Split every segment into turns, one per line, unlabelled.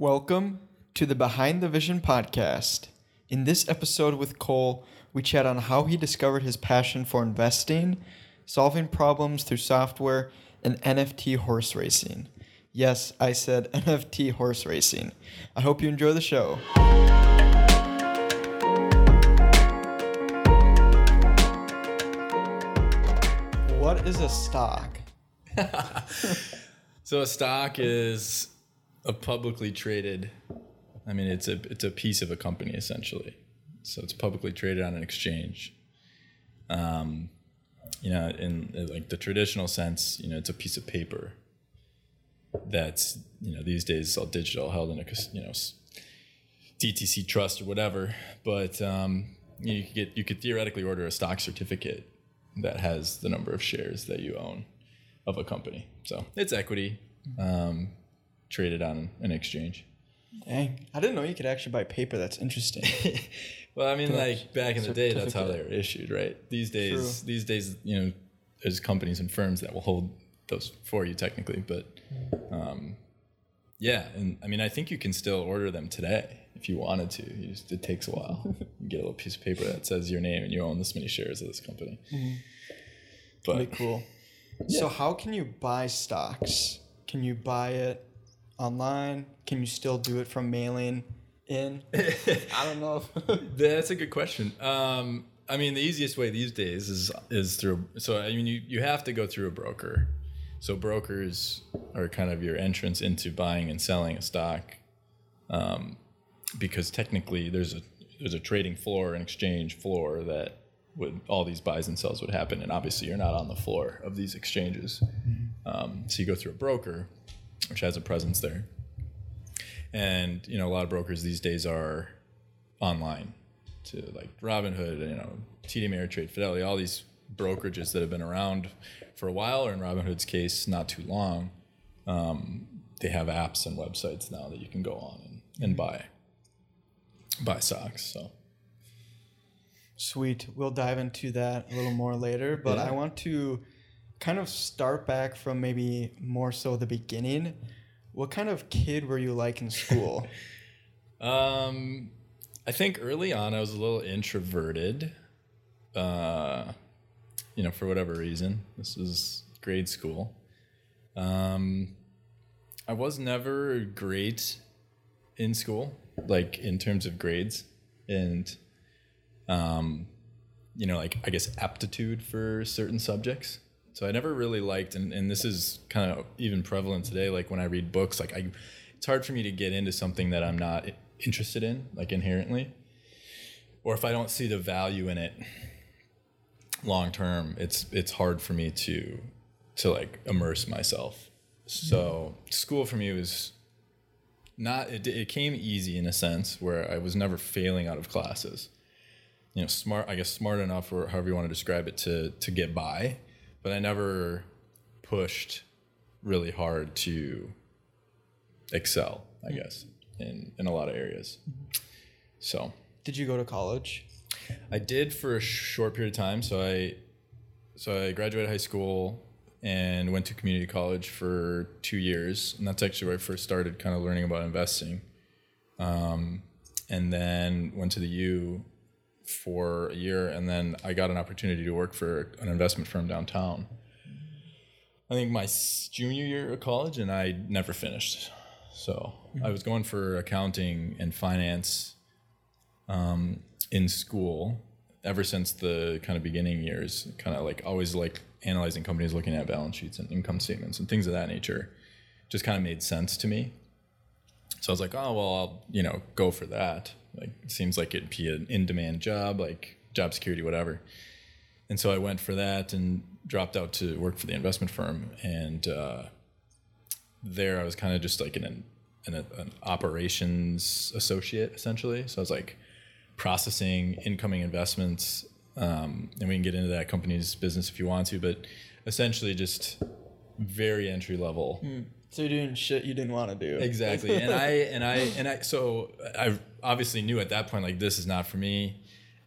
Welcome to the Behind the Vision podcast. In this episode with Cole, we chat on how he discovered his passion for investing, solving problems through software, and NFT horse racing. Yes, I said NFT horse racing. I hope you enjoy the show. What is a stock?
So a stock is a publicly traded. I mean, it's a it's a piece of a company essentially. So it's publicly traded on an exchange. Um, you know, in uh, like the traditional sense, you know, it's a piece of paper. That's you know these days all digital, held in a you know DTC trust or whatever. But um, you could get you could theoretically order a stock certificate that has the number of shares that you own of a company. So it's equity um, traded on an exchange.
Dang, I didn't know you could actually buy paper. That's interesting.
Well, I mean, like back in the day, that's how they were issued, right? These days,
True.
these days, you know, there's companies and firms that will hold those for you technically, but um, yeah, and I mean, I think you can still order them today if you wanted to. You just, it takes a while. you get a little piece of paper that says your name and you own this many shares of this company. But
Pretty cool. So how can you buy stocks? Can you buy it online? Can you still do it from mailing in? I don't know.
That's a good question. Um, I mean, the easiest way these days is is through. So I mean, you you have to go through a broker. So brokers are kind of your entrance into buying and selling a stock, um, because technically there's a there's a trading floor, an exchange floor that would all these buys and sells would happen, and obviously you're not on the floor of these exchanges. Um, so you go through a broker, which has a presence there, and you know a lot of brokers these days are online to like Robinhood, you know, TD Ameritrade, Fidelity, all these brokerages that have been around for a while, or in Robinhood's case, not too long. Um, they have apps and websites now that you can go on and, and buy buy stocks. So
Sweet. We'll dive into that a little more later, but
Yeah.
I want to kind of start back from maybe more so the beginning. What kind of kid were you like in school?
Um, I think early on I was a little introverted. Uh, you know, for whatever reason. This was grade school. Um, I was never great in school, like in terms of grades, and um, you know, like I guess aptitude for certain subjects. So I never really liked, and, and this is kind of even prevalent today. Like when I read books, like I, it's hard for me to get into something that I'm not interested in, like inherently, or if I don't see the value in it long term, it's it's hard for me to to like immerse myself. So school for me was not it, it came easy in a sense where I was never failing out of classes. You know, smart I guess smart enough or however you want to describe it to to get by, but I never pushed really hard to excel, I guess, in in a lot of areas. So,
Did you go to college?
I did for a short period of time. So I, so I graduated high school and went to community college for two years, and that's actually where I first started kind of learning about investing. Um, and then went to the U for a year, and then I got an opportunity to work for an investment firm downtown. I think my junior year of college, and I never finished. So I was going for accounting and finance um, in school ever since the kind of beginning years. Kind of like always like analyzing companies, looking at balance sheets and income statements and things of that nature. Just kind of made sense to me. So I was like, oh well, I'll you know go for that. Like it seems like it'd be an in-demand job, like job security, whatever. And so I went for that and dropped out to work for the investment firm. And uh, there I was kind of just like an, an, an operations associate essentially. So I was like processing incoming investments. Um, and we can get into that company's business if you want to, but essentially just very entry level.
So you're doing shit you didn't want to do.
Exactly. And I and I and I so I obviously knew at that point like this is not for me.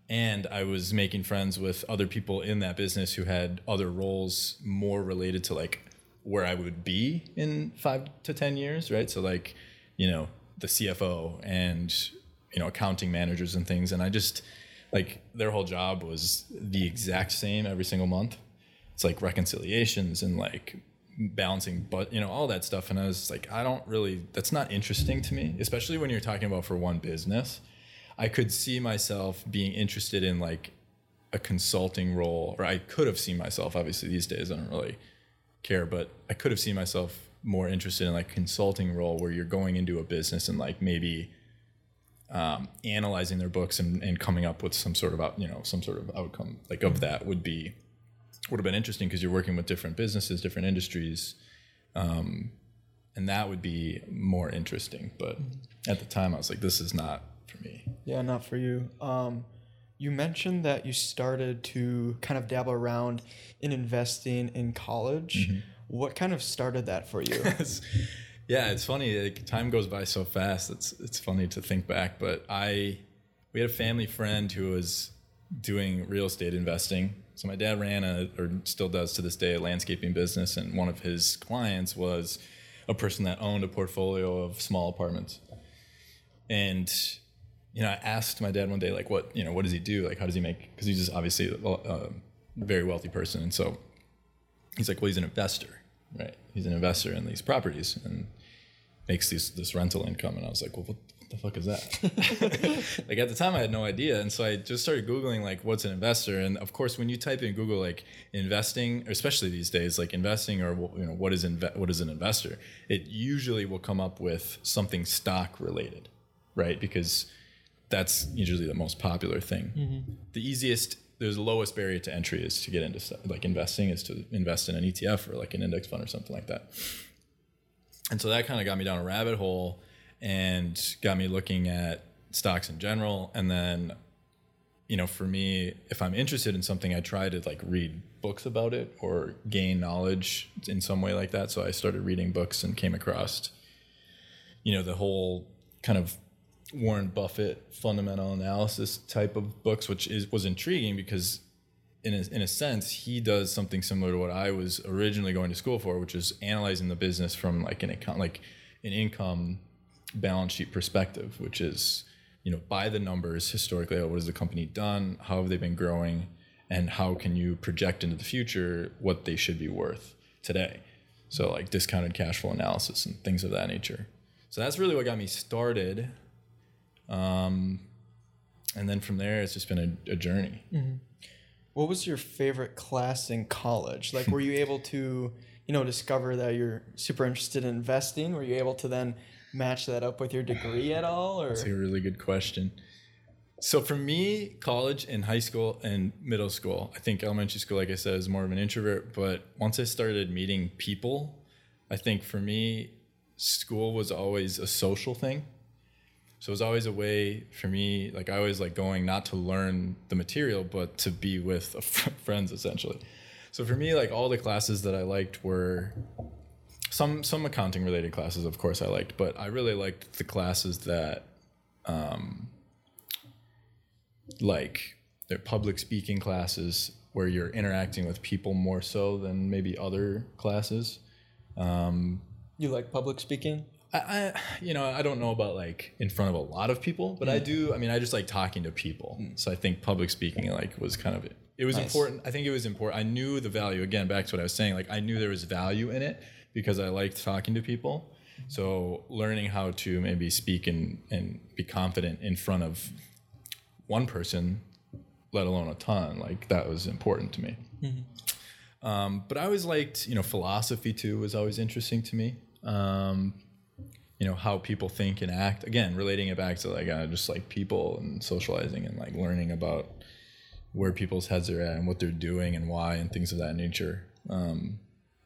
And I was making friends with other people in that business who had other roles more related to like where I would be in five to ten years, right? So like, you know, the CFO and you know accounting managers and things, and I just like their whole job was the exact same every single month. It's like reconciliations and like balancing, but you know all that stuff, and I was like, I don't really. That's not interesting to me, especially when you're talking about for one business. I could see myself being interested in like a consulting role, or I could have seen myself. Obviously, these days I don't really care, but I could have seen myself more interested in like consulting role where you're going into a business and like maybe um, analyzing their books and, and coming up with some sort of out, you know some sort of outcome like of that would be would have been interesting because you're working with different businesses, different industries, um, and that would be more interesting. But at the time, I was like, this is not for me.
Yeah, not for you. Um, you mentioned that you started to kind of dabble around in investing in college.
Mm-hmm.
What kind of started that for you?
yeah, it's funny. Like, time goes by so fast. It's it's funny to think back. But I, we had a family friend who was doing real estate investing. So my dad ran a, or still does to this day, a landscaping business, and one of his clients was a person that owned a portfolio of small apartments. And you know, I asked my dad one day, like, what you know, what does he do? Like, how does he make? Because he's just obviously a, a very wealthy person, and so he's like, well, he's an investor, right? He's an investor in these properties and makes these this rental income. And I was like, well, what the fuck is that? like at the time, I had no idea, and so I just started googling like, what's an investor? And of course, when you type in Google like investing, especially these days, like investing or you know what is inve- what is an investor, it usually will come up with something stock related, right? Because that's usually the most popular thing. Mm-hmm. The easiest, there's the lowest barrier to entry is to get into st- like investing is to invest in an ETF or like an index fund or something like that. And so that kind of got me down a rabbit hole and got me looking at stocks in general. And then, you know, for me, if I'm interested in something, I try to like read books about it or gain knowledge in some way like that. So I started reading books and came across, you know, the whole kind of Warren Buffett fundamental analysis type of books, which is was intriguing because in a, in a sense he does something similar to what I was originally going to school for, which is analyzing the business from like an account like an income balance sheet perspective, which is you know by the numbers historically, what has the company done, how have they been growing, and how can you project into the future what they should be worth today. So like discounted cash flow analysis and things of that nature. So that's really what got me started. Um, and then from there, it's just been a, a journey.
what was your favorite class in college? Like, were you able to, you know, discover that you're super interested in investing? Were you able to then match that up with your degree at all? Or
That's a really good question. So for me, college and high school and middle school, I think elementary school, like I said, is more of an introvert. But once I started meeting people, I think for me, school was always a social thing. So it was always a way for me, like I always like going not to learn the material, but to be with friends essentially. So for me, like all the classes that I liked were some some accounting related classes, of course I liked, but I really liked the classes that, um, like they're public speaking classes where you're interacting with people more so than maybe other classes.
Um, you like public speaking?
I, I, you know, I don't know about like in front of a lot of people, but I mm. do. I mean, I just like talking to people. Mm. So I think public speaking like was kind of it. It was
Nice.
important. I think it was important. I knew the value. Again, back to what I was saying. Like I knew there was value in it because I liked talking to people. So learning how to maybe speak and and be confident in front of one person, let alone a ton, like that was important to me. Um, but I always liked, you know, philosophy too was always interesting to me. Um, you know how people think and act. Again, relating it back to like uh, just like people and socializing and like learning about where people's heads are at and what they're doing and why and things of that nature. Um,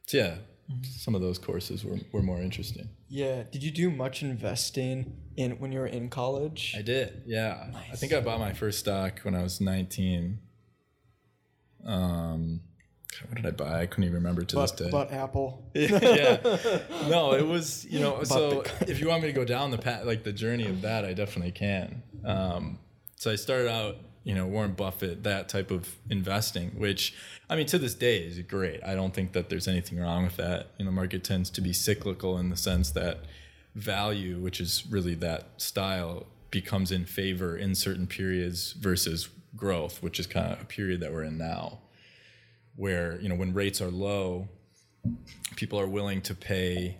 so yeah, some of those courses were, were more interesting.
Yeah. Did you do much investing in when you were in college?
I did, yeah. Nice. I think I bought my first stock when I was 19. Um, what did I buy? I couldn't even remember to
But,
this day.
but Apple.
yeah. No, it was, you know, so if you want me to go down the path, like the journey of that, I definitely can. Um, so I started out, you know, Warren Buffett, that type of investing, which I mean, to this day is great. I don't think that there's anything wrong with that. You know, market tends to be cyclical in the sense that value, which is really that style, becomes in favor in certain periods versus growth, which is kind of a period that we're in now, where you know when rates are low, people are willing to pay.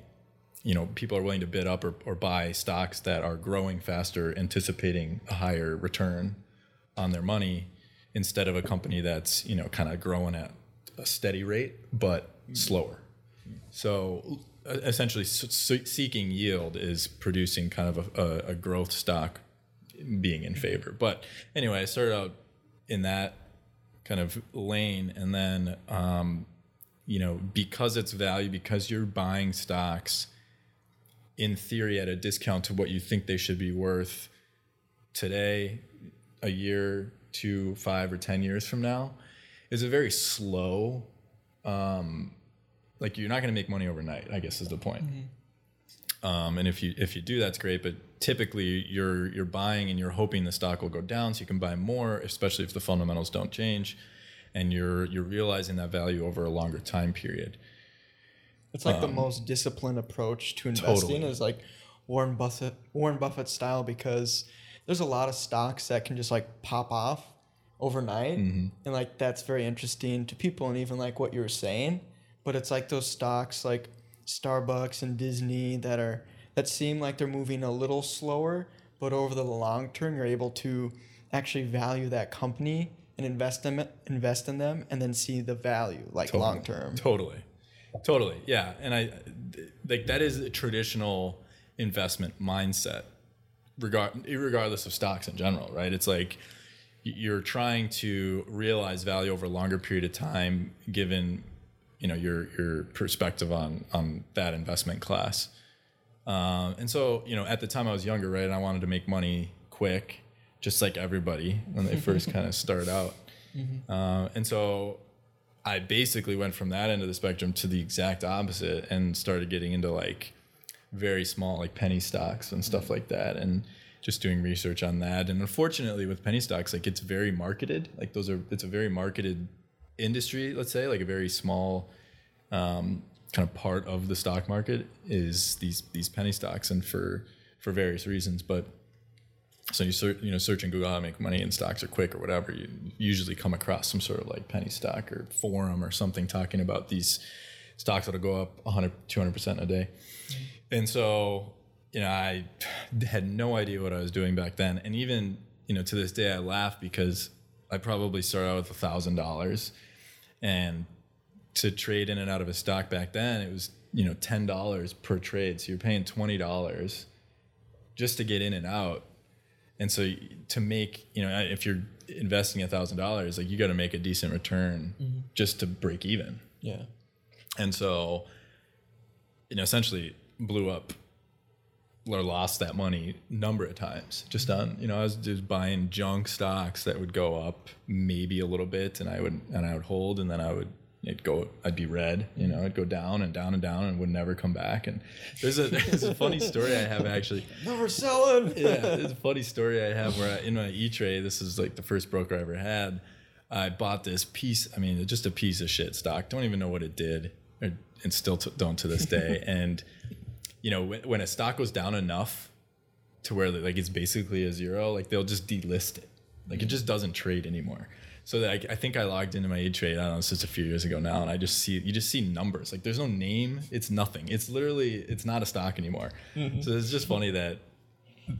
You know, people are willing to bid up or, or buy stocks that are growing faster, anticipating a higher return on their money, instead of a company that's you know kind of growing at a steady rate but slower. So essentially, seeking yield is producing kind of a, a, a growth stock being in favor. But anyway, I started out in that kind of lane, and then um, you know because it's value, because you're buying stocks in theory at a discount to what you think they should be worth today, a year, two, five, or ten years from now, is a very slow. Um, like you're not going to make money overnight. I guess is the point. Um, and if you if you do, that's great. But typically, you're you're buying and you're hoping the stock will go down, so you can buy more, especially if the fundamentals don't change, and you're you're realizing that value over a longer time period.
It's like the most disciplined approach to investing
Totally.
is like Warren Buffett Warren Buffett style because there's a lot of stocks that can just like pop off overnight. Mm-hmm. And like that's very interesting to people and even like what you were saying. But it's like those stocks like Starbucks and Disney that are that seem like they're moving a little slower but over the long term you're able to actually value that company and invest them invest in them and then see the value like long term.
Totally, totally, yeah. And I like that is a traditional investment mindset, regard regardless of stocks in general, right? It's like you're trying to realize value over a longer period of time, given you know your your perspective on on that investment class. Um, and so, you know, at the time I was younger, right, and I wanted to make money quick, just like everybody when they first kind of start out. Uh, and so I basically went from that end of the spectrum to the exact opposite and started getting into like very small, like penny stocks and stuff like that, and just doing research on that. And unfortunately, with penny stocks, like it's very marketed. Like those are, it's a very marketed industry. Let's say, like a very small um, kind of part of the stock market is these these penny stocks, and for for various reasons, but so you search, you know, search in Google how to make money in stocks or quick or whatever, you usually come across some sort of like penny stock or forum or something talking about these stocks that'll go up 100, 200% in a day. And so, you know, I had no idea what I was doing back then. And even, you know, to this day, I laugh because I probably started out with a thousand dollars. And to trade in and out of a stock back then, it was, you know, $10 per trade. So you're paying $20 just to get in and out. And so to make you know if you're investing a thousand dollars like you got to make a decent return mm-hmm. just to break even.
Yeah.
And so you know essentially blew up or lost that money number of times just on you know i was just buying junk stocks that would go up maybe a little bit and i would and i would hold and then i would it'd go i'd be red you know it'd go down and down and down and would never come back and there's a there's a funny story i have actually
never selling
yeah, there's a funny story I have where I, in my E Trade, this is like the first broker I ever had. I bought this piece. I mean, just a piece of shit stock. Don't even know what it did, or, and still t- don't to this day. and you know, when, when a stock goes down enough to where like it's basically a zero, like they'll just delist it. Like it just doesn't trade anymore. So that I, I think I logged into my E Trade. I don't know, it's just a few years ago now, and I just see you just see numbers. Like there's no name. It's nothing. It's literally it's not a stock anymore. Mm-hmm. So it's just funny that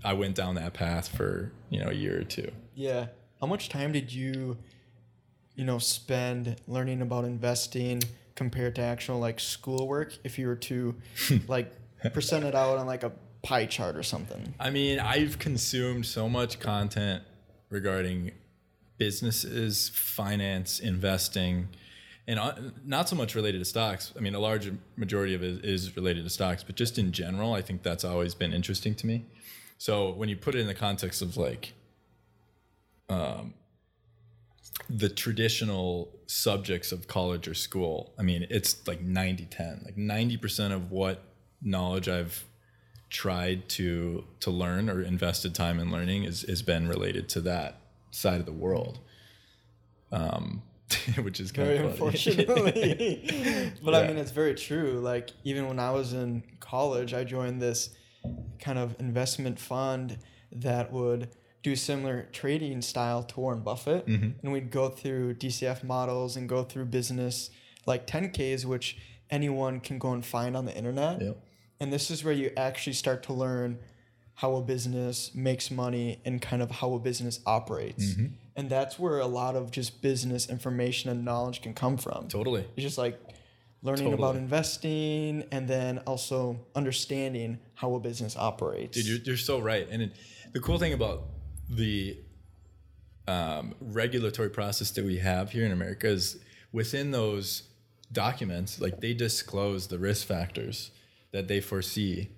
I went down that path for you know a year or two.
Yeah. How much time did you, you know, spend learning about investing compared to actual like schoolwork? If you were to, like, it out on like a pie chart or something.
I mean, I've consumed so much content regarding businesses, finance, investing, and uh, not so much related to stocks. I mean, a large majority of it is related to stocks, but just in general, I think that's always been interesting to me. So when you put it in the context of like um, the traditional subjects of college or school, I mean, it's like 90 10. Like 90% of what knowledge I've tried to to learn or invested time in learning is has been related to that side of the world. Um, which is kind
Very unfortunately. but I mean, it's very true. Like, even when I was in college, I joined this kind of investment fund that would do similar trading style to Warren Buffett,
Mm-hmm.
and we'd go through DCF models and go through business like 10Ks, which anyone can go and find on the internet.
Yep.
And this is where you actually start to learn how a business makes money and kind of how a business operates.
Mm-hmm.
And that's where a lot of just business information and knowledge can come from.
Totally.
It's just like learning about investing and then also understanding how a business operates.
Dude, you're, you're so right. And it, the cool thing about the um, regulatory process that we have here in America is within those documents, like they disclose the risk factors that they foresee.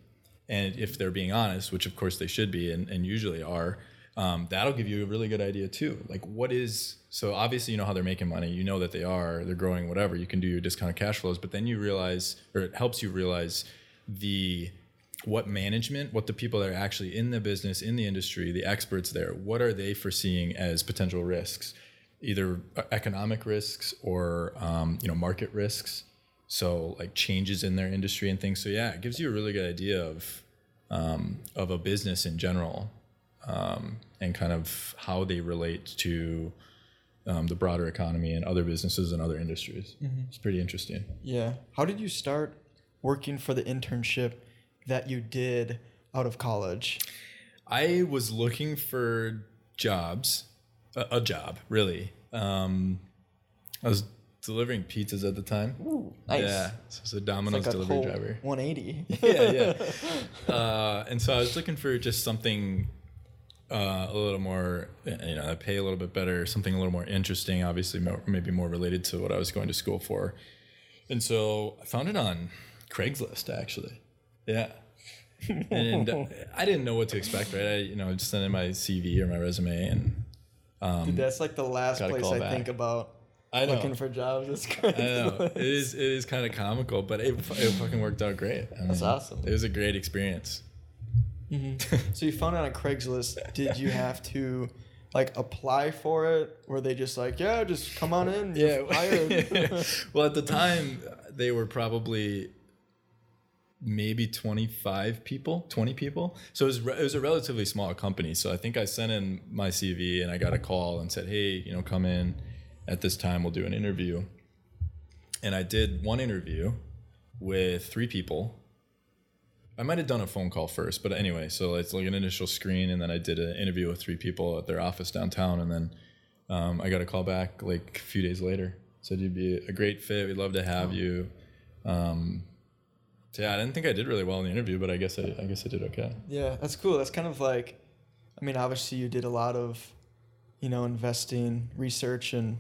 And if they're being honest, which of course they should be and, and usually are, um, that'll give you a really good idea too. Like, what is so obviously, you know how they're making money, you know that they are, they're growing, whatever. You can do your discounted cash flows, but then you realize, or it helps you realize the what management, what the people that are actually in the business, in the industry, the experts there, what are they foreseeing as potential risks, either uh, economic risks or um, you know market risks. So like changes in their industry and things. So yeah, it gives you a really good idea of um, of a business in general um, and kind of how they relate to um, the broader economy and other businesses and other industries. It's pretty interesting.
Yeah. How did you start working for the internship that you did out of college?
I was looking for jobs, a, a job, really. Um, I was delivering pizzas at the time.
Ooh, nice.
Yeah, so I was a Domino's
Like a
delivery driver.
180.
yeah, yeah. Uh, and so I was looking for just something uh, a little more, you know, pay a little bit better, something a little more interesting, obviously, more, maybe more related to what I was going to school for. And so I found it on Craigslist, actually. Yeah. and uh, I didn't know what to expect, right? I, you know, just sent in my CV or my resume, and
Dude, that's like the last place I
back.
think about
I know.
looking for jobs. It's
I know
Craigslist.
it is. It is kind of comical, but it, it fucking worked out great. I
That's
mean,
awesome.
It was a great experience. Mm-hmm.
So you found it on Craigslist. Did you have to like apply for it? Were they just like, yeah, just come on in, you're hired?
well, at the time, they were probably maybe 25 people, 20 people. So it was, re- it was a relatively small company. So I think I sent in my CV and I got a call and said, hey, you know, come in at this time, we'll do an interview. And I did one interview with three people. I might have done a phone call first, but anyway, so it's like an initial screen, and then I did an interview with three people at their office downtown, and then um, I got a call back like a few days later. Said you'd be a great fit. We'd love to have you. Um, so yeah, I didn't think I did really well in the interview, but I guess I, I guess I did okay.
yeah, that's cool. That's kind of like, I mean, obviously you did a lot of, you know, investing, research, and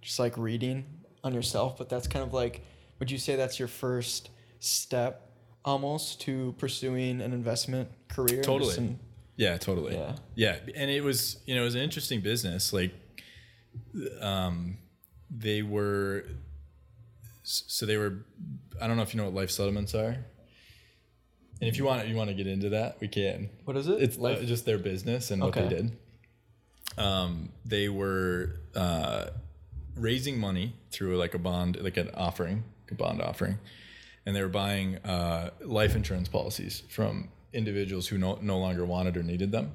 just like reading on yourself. But that's kind of like, would you say that's your first step almost to pursuing an investment career?
Totally.
In-
Yeah, totally.
Yeah.
Yeah, and it was you know it was an interesting business. Like, um, they were. So they were. I don't know if you know what life settlements are. And if you want, you want to get into that, we can.
what is it?
It's
Life-
uh, just their business and what they did. Um, they were uh, raising money through like a bond, like an offering, a bond offering, and they were buying uh, life insurance policies from individuals who no, no longer wanted or needed them.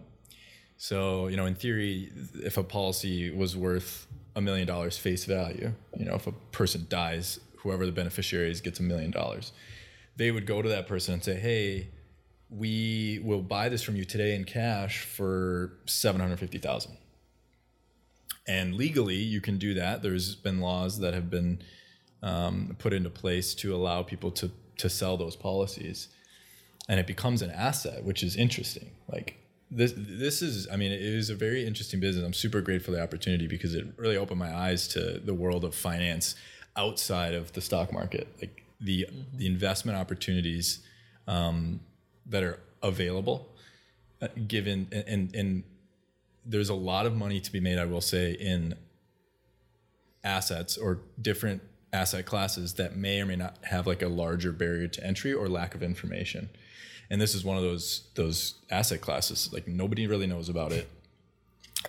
So, you know, in theory, if a policy was worth a million dollars face value, you know, if a person dies, whoever the beneficiary is gets a million dollars. They would go to that person and say, "Hey, we will buy this from you today in cash for 750,000." And legally, you can do that. There's been laws that have been um, put into place to allow people to to sell those policies, and it becomes an asset, which is interesting. Like this, this is. I mean, it is a very interesting business. I'm super grateful for the opportunity because it really opened my eyes to the world of finance outside of the stock market, like the the investment opportunities um, that are available, uh, given and, and and there's a lot of money to be made. I will say in assets or different asset classes that may or may not have like a larger barrier to entry or lack of information. And this is one of those those asset classes like nobody really knows about it.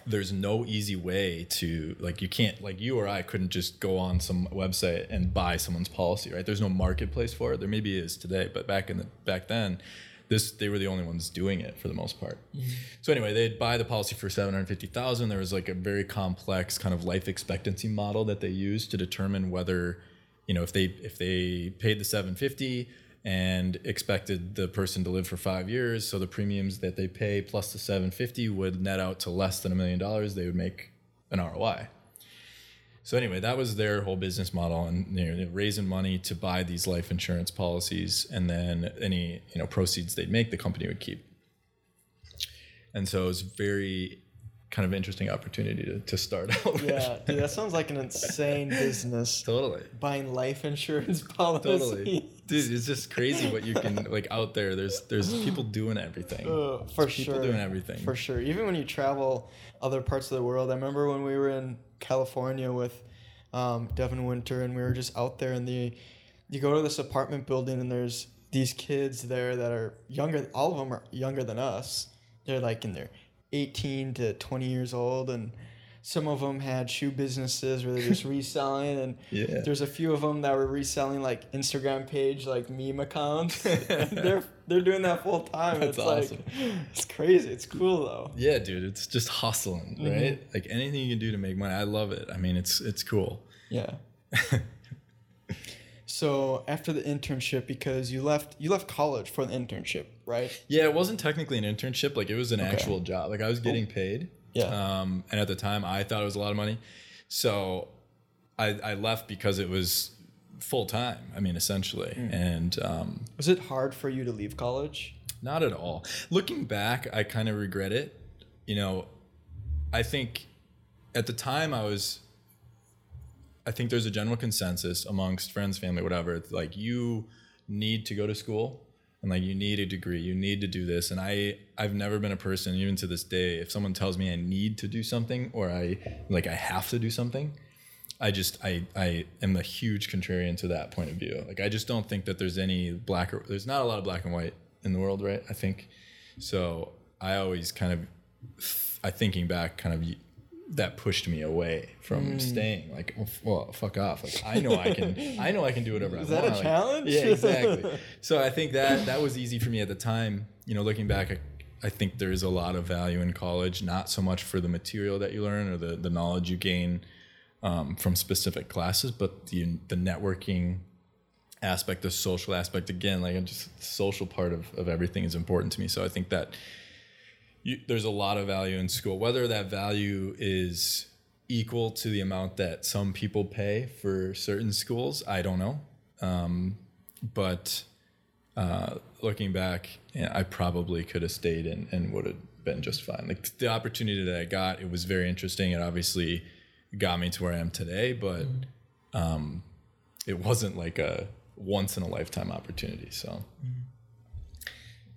There's no easy way to like you can't like you or I couldn't just go on some website and buy someone's policy, right? There's no marketplace for it. There maybe is today, but back in the back then this they were the only ones doing it for the most part.
Mm-hmm.
So anyway, they'd buy the policy for seven hundred fifty thousand. There was like a very complex kind of life expectancy model that they used to determine whether, you know, if they if they paid the seven fifty and expected the person to live for five years, so the premiums that they pay plus the seven fifty would net out to less than a million dollars, they would make an ROI. So anyway, that was their whole business model, and you know, raising money to buy these life insurance policies, and then any you know proceeds they'd make, the company would keep. And so it was very kind of interesting opportunity to, to start out with.
Yeah, dude, that sounds like an insane business.
totally,
Buying life insurance policies.
totally, dude. It's just crazy what you can like out there. There's there's people doing everything.
Uh, for
There's people
sure.
doing everything.
For sure. Even when you travel other parts of the world. I remember when we were in California with um, Devin Winter and we were just out there and the you go to this apartment building and there's these kids there that are younger all of them are younger than us. They're like in their 18 to 20 years old and some of them had shoe businesses where they're just reselling and
Yeah.
there's a few of them that were reselling like Instagram page like meme accounts. they're they're doing that full time.
That's
it's
awesome.
like it's crazy. It's cool though.
Yeah, dude, it's just hustling,
Mm-hmm.
right? Like anything you can do to make money. I love it. I mean, it's it's cool.
Yeah. so after the internship, because you left you left college for the internship, right?
Yeah, it wasn't technically an internship. Like it was an
Okay.
actual job. Like I was getting paid.
Yeah.
Um, and at the time, I thought it was a lot of money. So I, I left because it was full time. I mean, essentially,
Mm.
and um,
Was it hard for you to leave college?
not at all. Looking back, I kind of regret it. You know, I think at the time I was. I think there's a general consensus amongst friends, family, whatever. It's like you need to go to school and like you need a degree, you need to do this. And I I've never been a person, even to this day, if someone tells me I need to do something or I like I have to do something, I just I I am a huge contrarian to that point of view. Like I just don't think that there's any black or there's not a lot of black and white in the world, right? I think so. I always kind of I thinking back, kind of that pushed me away from
Mm.
staying. Like, well, fuck off. Like I know I can I know I can do whatever
Is
I
that
want.
a
Like,
challenge?
yeah, exactly. So I think that that was easy for me at the time. You know, looking back, I, I think there's a lot of value in college, not so much for the material that you learn or the, the knowledge you gain um, from specific classes, but the the networking aspect, the social aspect. Again, like just the social part of, of everything is important to me. So I think that you, there's a lot of value in school. Whether that value is equal to the amount that some people pay for certain schools, I don't know. Um, but uh, looking back, yeah, I probably could have stayed and, and would have been just fine. Like the opportunity that I got, it was very interesting. It obviously got me to where I am today, but um, it wasn't like a once in a lifetime opportunity. So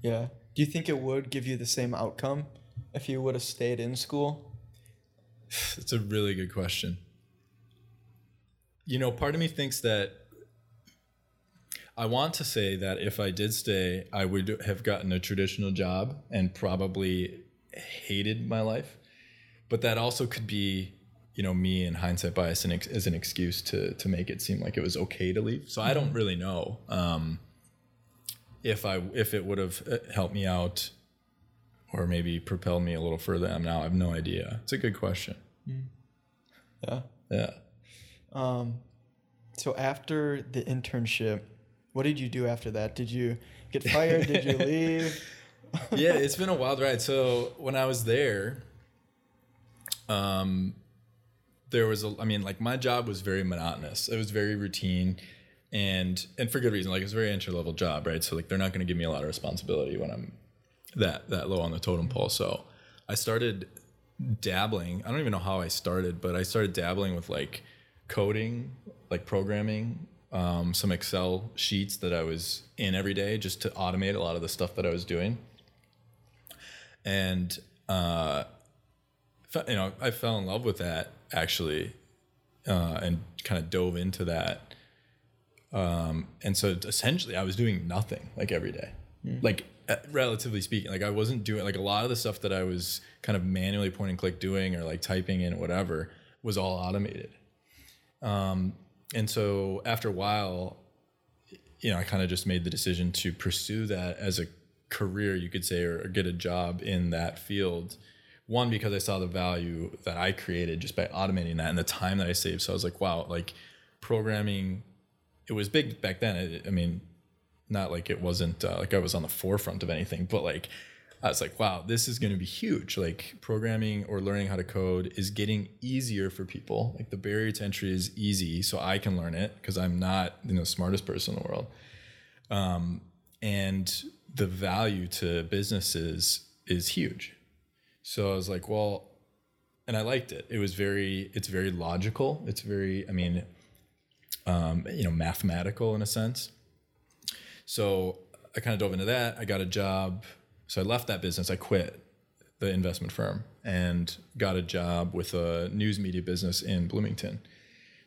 Yeah. Do you think it would give you the same outcome if you would have stayed in school?
That's a really good question. You know, part of me thinks that I want to say that if I did stay, I would have gotten a traditional job and probably hated my life. But that also could be, you know, me in hindsight bias and as an excuse to to make it seem like it was okay to leave. So I don't really know um, if I if it would have uh, helped me out or maybe propelled me a little further I'm now. I have no idea. It's a good question.
Yeah.
Yeah.
Um, so after the internship, what did you do after that? Did you get fired? did you leave?
yeah, it's been a wild ride. So when I was there, um, there was a. I mean, like my job was very monotonous. It was very routine, and and for good reason. Like it's a very entry level job, right? So like they're not going to give me a lot of responsibility when I'm that that low on the totem pole. So I started dabbling. I don't even know how I started, but I started dabbling with like coding, like programming, um, some Excel sheets that I was in every day just to automate a lot of the stuff that I was doing. And uh, you know, I fell in love with that actually, uh, and kind of dove into that. Um, and so essentially, I was doing nothing like every day, like uh, relatively speaking. Like I wasn't doing like a lot of the stuff that I was kind of manually point and click doing or like typing in whatever was all automated. Um, and so after a while, you know, I kind of just made the decision to pursue that as a career, you could say, or, or get a job in that field. One, because I saw the value that I created just by automating that and the time that I saved. So I was like, wow, like programming, it was big back then. I, I mean, not like it wasn't uh, like I was on the forefront of anything, but like I was like, wow, this is going to be huge. Like programming or learning how to code is getting easier for people. Like the barrier to entry is easy, so I can learn it because I'm not you know the smartest person in the world. Um, and the value to businesses is huge. So I was like, well, and I liked it. It was very, it's very logical. It's very, I mean, um, you know, mathematical in a sense. So I kind of dove into that. I got a job. So I left that business. I quit the investment firm and got a job with a news media business in Bloomington,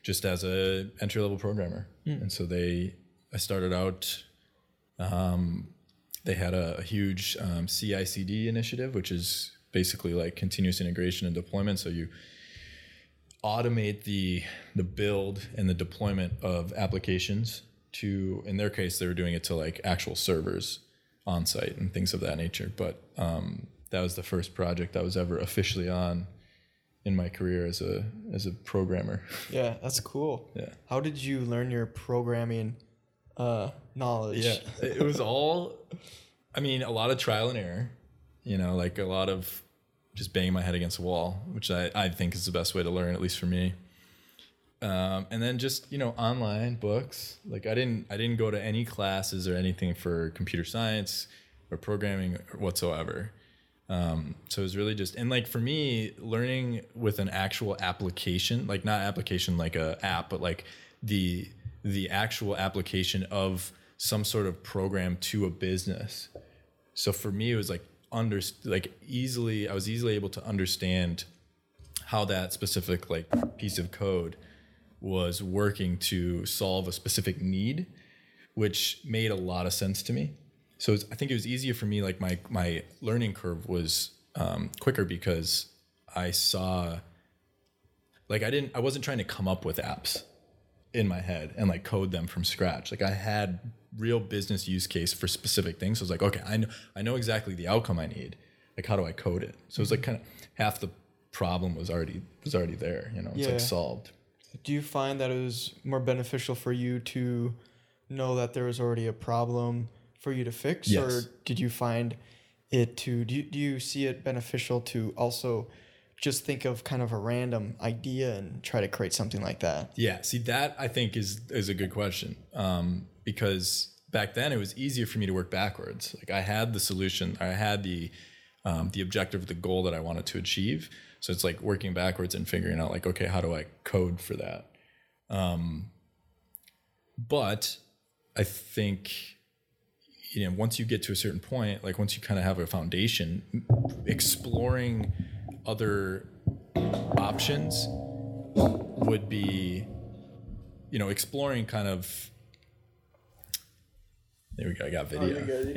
just as a entry level programmer. And so they, I started out. Um, they had a, a huge um, CI/CD initiative, which is basically like continuous integration and deployment. So you automate the the build and the deployment of applications to in their case they were doing it to like actual servers on site and things of that nature but um, that was the first project i was ever officially on in my career as a as a programmer
Yeah, that's cool.
yeah
How did you learn your programming uh, knowledge?
yeah it was all i mean a lot of trial and error you know like a lot of just banging my head against a wall which i, I think is the best way to learn at least for me. Um, and then just you know online books. Like i didn't i didn't go to any classes or anything for computer science or programming whatsoever. Um, so it was really just and like for me learning with an actual application like not application like a app but like the the actual application of some sort of program to a business. So for me it was like under like easily i was easily able to understand how that specific like piece of code was working to solve a specific need which made a lot of sense to me. So it's, i think it was easier for me like my my learning curve was um, quicker because i saw like i didn't i wasn't trying to come up with apps in my head and like code them from scratch. Like i had real business use case for specific things so i was like okay i know i know exactly the outcome i need like how do i code it so it was like mm-hmm. kind of half the problem was already was already there you know it's
Yeah.
like solved
Do you find that it was more beneficial for you to know that there was already a problem for you to fix,
Yes.
or did you find it to do? You, do you see it beneficial to also just think of kind of a random idea and try to create something like that?
Yeah, see that I think is is a good question um, because back then it was easier for me to work backwards. Like I had the solution, I had the um, the objective, the goal that I wanted to achieve. So it's like working backwards and figuring out like, okay, how do I code for that? Um, but I think you know once you get to a certain point, like once you kind of have a foundation, exploring other options would be you know exploring kind of there we go i got video.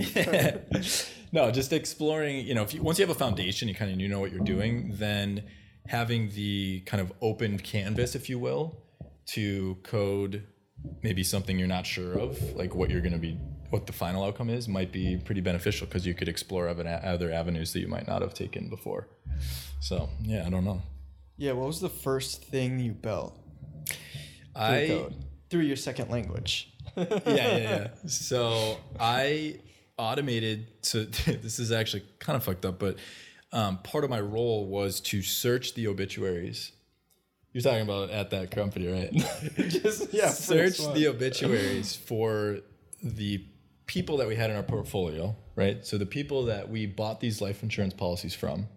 no just exploring you know if you once you have a foundation you kind of you know what you're doing then having the kind of open canvas if you will to code maybe something you're not sure of like what you're going to be what the final outcome is might be pretty beneficial because you could explore other avenues that you might not have taken before so yeah i don't know
Yeah. What was the first thing you built
i
code through your second language?
yeah, yeah, yeah. So I automated. So this is actually kind of fucked up, but um, part of my role was to search the obituaries. You're talking about at that company, right?
just yeah.
search the obituaries for the people that we had in our portfolio, right? So the people that we bought these life insurance policies from.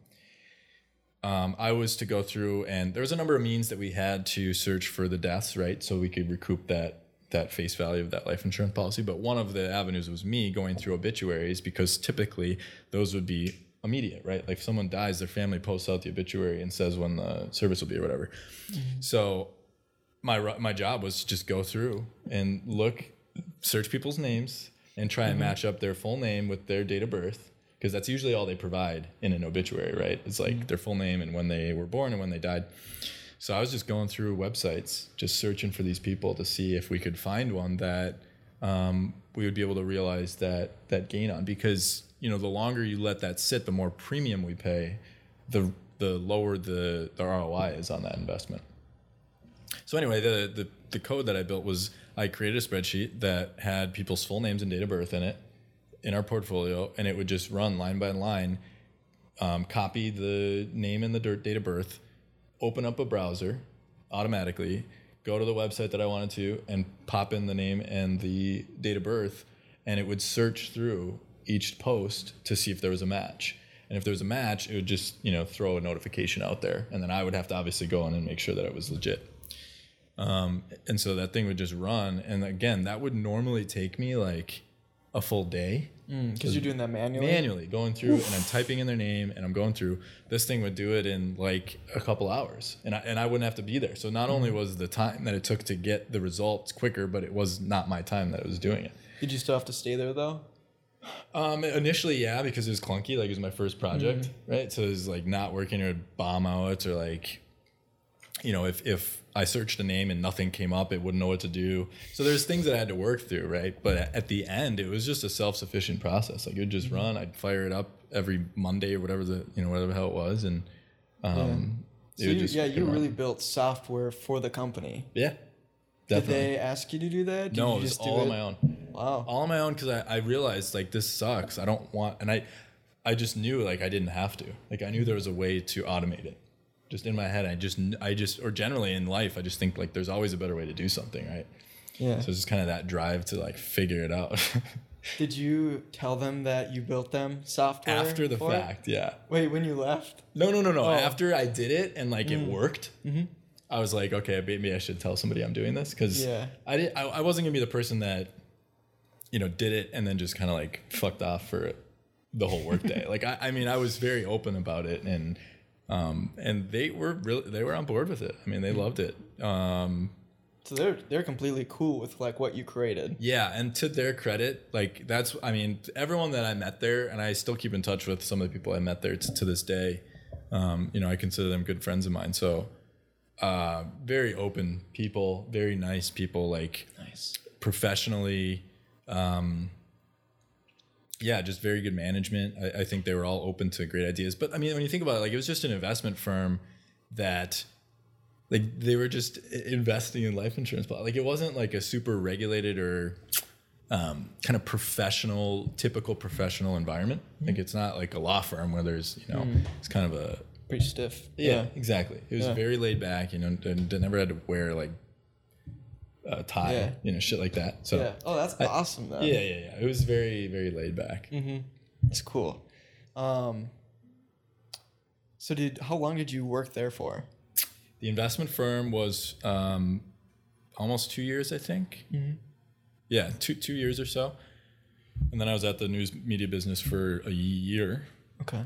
Um, I was to go through, and there was a number of means that we had to search for the deaths, right? So we could recoup that that face value of that life insurance policy. But one of the avenues was me going through obituaries because typically those would be immediate, right? Like if someone dies, their family posts out the obituary and says when the service will be or whatever. Mm-hmm. So my my job was to just go through and look, search people's names, and try and mm-hmm. match up their full name with their date of birth, because that's usually all they provide in an obituary, right? It's like mm-hmm. their full name and when they were born and when they died. So I was just going through websites, just searching for these people to see if we could find one that um, we would be able to realize that that gain on, because you know the longer you let that sit, the more premium we pay, the the lower the the ROI is on that investment. So anyway, the the the code that I built was I created a spreadsheet that had people's full names and date of birth in it in our portfolio, and it would just run line by line, um, copy the name and the date of birth, open up a browser automatically, go to the website that I wanted to, and pop in the name and the date of birth, and it would search through each post to see if there was a match. And if there was a match, it would just you know throw a notification out there, and then I would have to obviously go in and make sure that it was legit. Um, and so that thing would just run, and again, that would normally take me like a full day.
Because you're doing that manually.
manually going through and I'm typing in their name and I'm going through. This thing would do it in like a couple hours. And I, and I wouldn't have to be there. So not only was the time that it took to get the results quicker but it was not my time that I was doing it.
Did you still have to stay there though?
Um, initially yeah because it was clunky like it was my first project right? So it was like not working or bomb out or like you know if if I searched a name and nothing came up it wouldn't know what to do. So there's things that I had to work through right? But at the end it was just a self-sufficient process. Like it would just run I'd fire it up every Monday or whatever the you know whatever how it was and um it
So you,
just
yeah, you
run.
really built software for the company.
yeah
Did they ask you to do that? Did
no
you
it was
just do
all on my own
Wow.
all on my own because I, I realized like this sucks. I don't want, and I, I just knew like I didn't have to. Like I knew there was a way to automate it. Just in my head, I just, I just, or generally in life, I just think like there's always a better way to do something, right?
Yeah.
So it's just kind of that drive to like figure it out
Did you tell them that you built them software
after the
it?
fact. Yeah.
Wait, when you left?
No, no, no, no.
Oh.
After I did it and like it mm. worked, mm-hmm. I was like, okay, maybe I should tell somebody I'm doing this because
Yeah.
I did. I, I wasn't gonna be the person that, you know, did it and then just kind of like fucked off for the whole workday. like I, I mean, I was very open about it and, um, and they were really they were on board with it. I mean, they loved it. Um,
So they're they're completely cool with like what you created.
yeah, and to their credit, like that's I mean, everyone that I met there, and I still keep in touch with some of the people I met there t- to this day. Um, you know, I consider them good friends of mine. So, uh, very open people, very nice people, like
Nice.
professionally. Um, yeah, just very good management. I, I think they were all open to great ideas. But I mean, when you think about it, like it was just an investment firm that like they were just investing in life insurance like it wasn't like a super regulated or um, kind of professional typical professional environment like it's not like a law firm where there's you know it's kind of a
Pretty stiff.
yeah, exactly it was
Yeah.
very laid back you know and, and never had to wear like a tie
Yeah.
you know shit like that so
Yeah. Oh, that's awesome then.
yeah yeah yeah it was very very laid back
That's cool. Um so did how long did you work there for?
The investment firm was um, almost two years, I think. Yeah, two two years or so. And then I was at the news media business for a year.
Okay.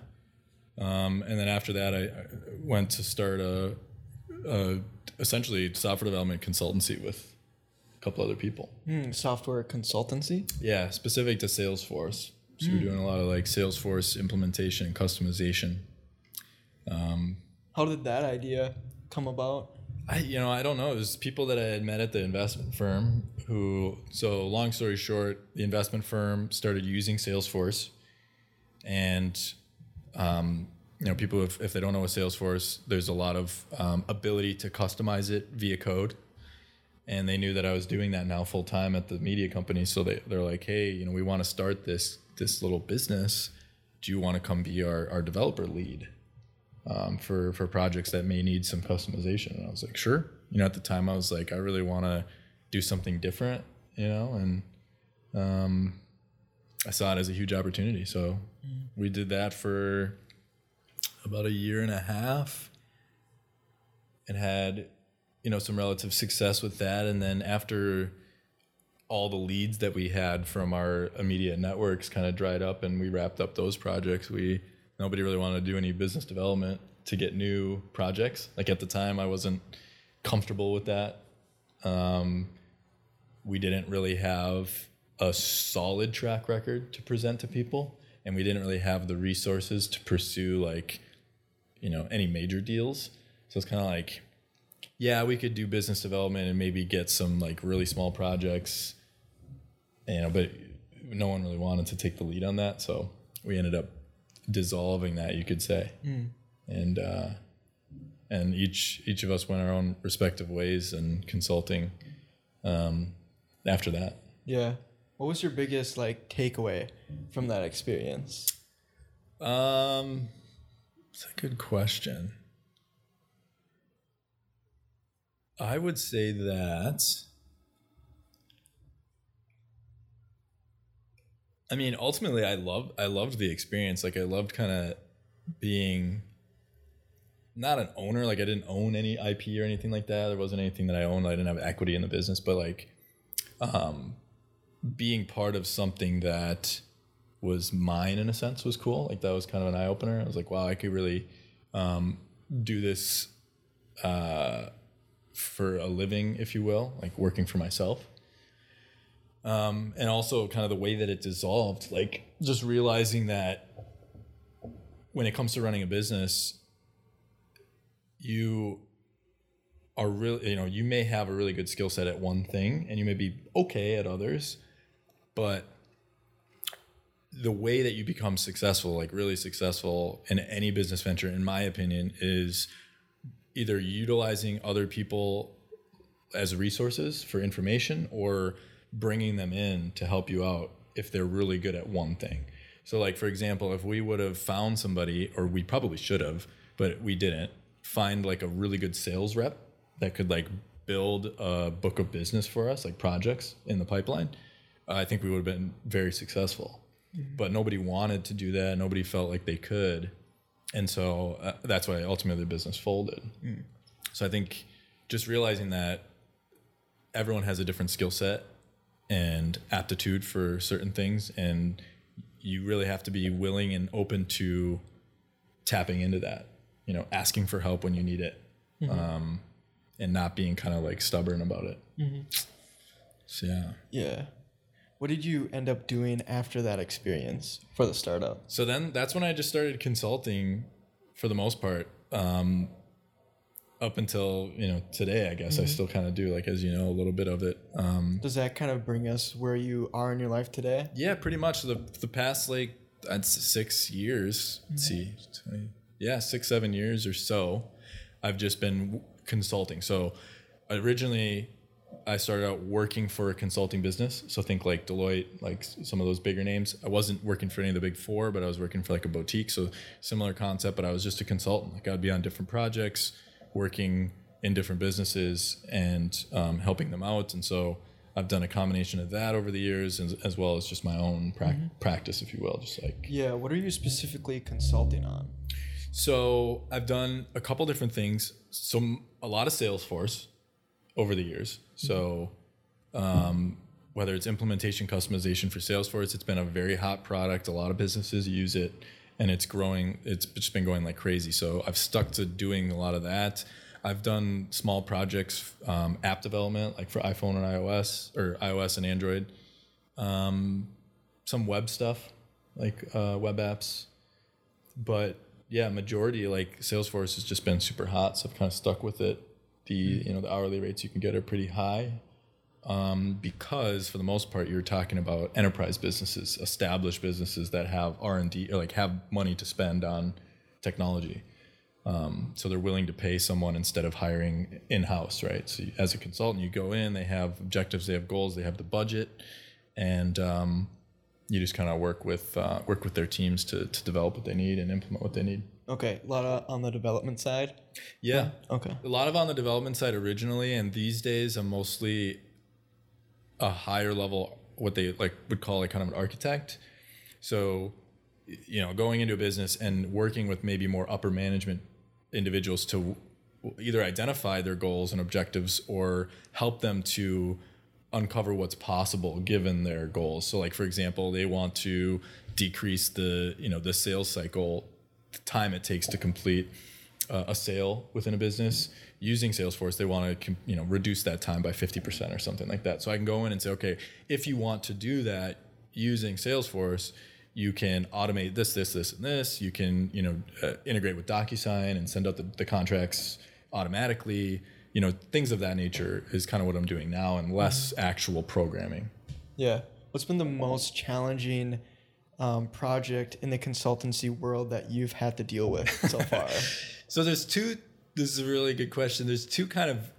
Um, and then after that, I I went to start a, a essentially software development consultancy with couple other people.
Hmm, software consultancy?
Yeah, specific to Salesforce. So we're doing a lot of like Salesforce implementation and customization.
How did that idea come about?
I you know I don't know. It was people that I had met at the investment firm who. So long story short, the investment firm started using Salesforce, and um, you know people if, if they don't know what Salesforce, there's a lot of um, ability to customize it via code. And they knew that I was doing that now full time at the media company, so they they're like, hey, you know, we want to start this this little business. Do you want to come be our, our developer lead? um, for for projects that may need some customization. And I was like, sure. You know, at the time I was like, I really want to do something different. You know, and um, I saw it as a huge opportunity. So we did that for about a year and a half, and had you know some relative success with that. And then after all the leads that we had from our immediate networks kind of dried up and we wrapped up those projects we nobody really wanted to do any business development to get new projects. Like at the time i wasn't comfortable with that. Um, we didn't really have a solid track record to present to people and we didn't really have the resources to pursue like you know any major deals. So it's kind of like yeah we could do business development and maybe get some like really small projects you know but no one really wanted to take the lead on that so we ended up dissolving that, you could say, and uh, and each each of us went our own respective ways and consulting um, after that.
Yeah. What was your biggest like takeaway from that experience?
Um, it's a good question. I would say that. I mean, ultimately, I love I loved the experience. Like, I loved kind of being not an owner. Like, I didn't own any IP or anything like that. There wasn't anything that I owned. I didn't have equity in the business, but like, um, being part of something that was mine in a sense was cool. Like that was kind of an eye opener. I was like, wow, I could really um, do this uh, for a living, if you will, like working for myself. Um, and also kind of the way that it dissolved, like just realizing that when it comes to running a business, you are really, you know, you may have a really good skill set at one thing and you may be okay at others, but the way that you become successful, like really successful in any business venture, in my opinion, is either utilizing other people as resources for information or bringing them in to help you out if they're really good at one thing. So, like, for example, if we would have found somebody, or we probably should have, but we didn't, find like a really good sales rep that could like build a book of business for us, like projects in the pipeline, uh, I think we would have been very successful mm-hmm. but nobody wanted to do that. Nobody felt like they could, and so uh, that's why ultimately the business folded. So I think just realizing that everyone has a different skill set and aptitude for certain things, and you really have to be willing and open to tapping into that. You know, asking for help when you need it, um, and not being kind of like stubborn about it. So yeah.
Yeah. What did you end up doing after that experience for the startup?
So then that's when I just started consulting for the most part. Um, up until, you know, today, I guess I still kind of do like, as you know, a little bit of it. Um,
Does that kind of bring us where you are in your life today?
yeah, pretty much the, the past like, I'd six years, let's see, 20 yeah, six, seven years or so, I've just been w- consulting. So originally I started out working for a consulting business. So think like Deloitte, like some of those bigger names. I wasn't working for any of the big four, but I was working for like a boutique. So similar concept, but I was just a consultant. Like I'd be on different projects, working in different businesses and um, helping them out. And so I've done a combination of that over the years, as, as well as just my own prac- practice, if you will, just like
Yeah. What are you specifically consulting on?
so I've done a couple different things. Some a lot of Salesforce over the years. So um, whether it's implementation customization for Salesforce, it's been a very hot product. A lot of businesses use it, and it's growing. It's just been going like crazy. So I've stuck to doing a lot of that. I've done small projects, um, app development, like for iPhone and iOS, or iOS and Android. Um, some web stuff, like uh, web apps but yeah, majority like Salesforce has just been super hot, so I've kind of stuck with it. The you know the hourly rates you can get are pretty high, um, because for the most part you're talking about enterprise businesses, established businesses that have R and D or like have money to spend on technology. Um, so they're willing to pay someone instead of hiring in house, right? So you- as a consultant, you go in, they have objectives, they have goals, they have the budget, and um, you just kind of work with uh, work with their teams to to develop what they need and implement what they need.
Okay. A lot of, on the development side.
Yeah,
Okay.
a lot of on the development side originally, and these days I'm mostly a higher level, what they like would call like kind of an architect. So, you know, going into a business and working with maybe more upper management individuals to either identify their goals and objectives or help them to uncover what's possible given their goals. So like for example, they want to decrease the, you know, the sales cycle time it takes to complete uh, a sale within a business using Salesforce, they want to you know reduce that time by 50% or something like that. So I can go in and say, okay, if you want to do that using Salesforce, you can automate this, this, this, and this. You can you know uh, integrate with DocuSign and send out the, the contracts automatically. You know things of that nature is kind of what I'm doing now, and less actual programming.
Yeah. What's been the most challenging um, project in the consultancy world that you've had to deal with so far?
So there's two. This is a really good question. There's two kind of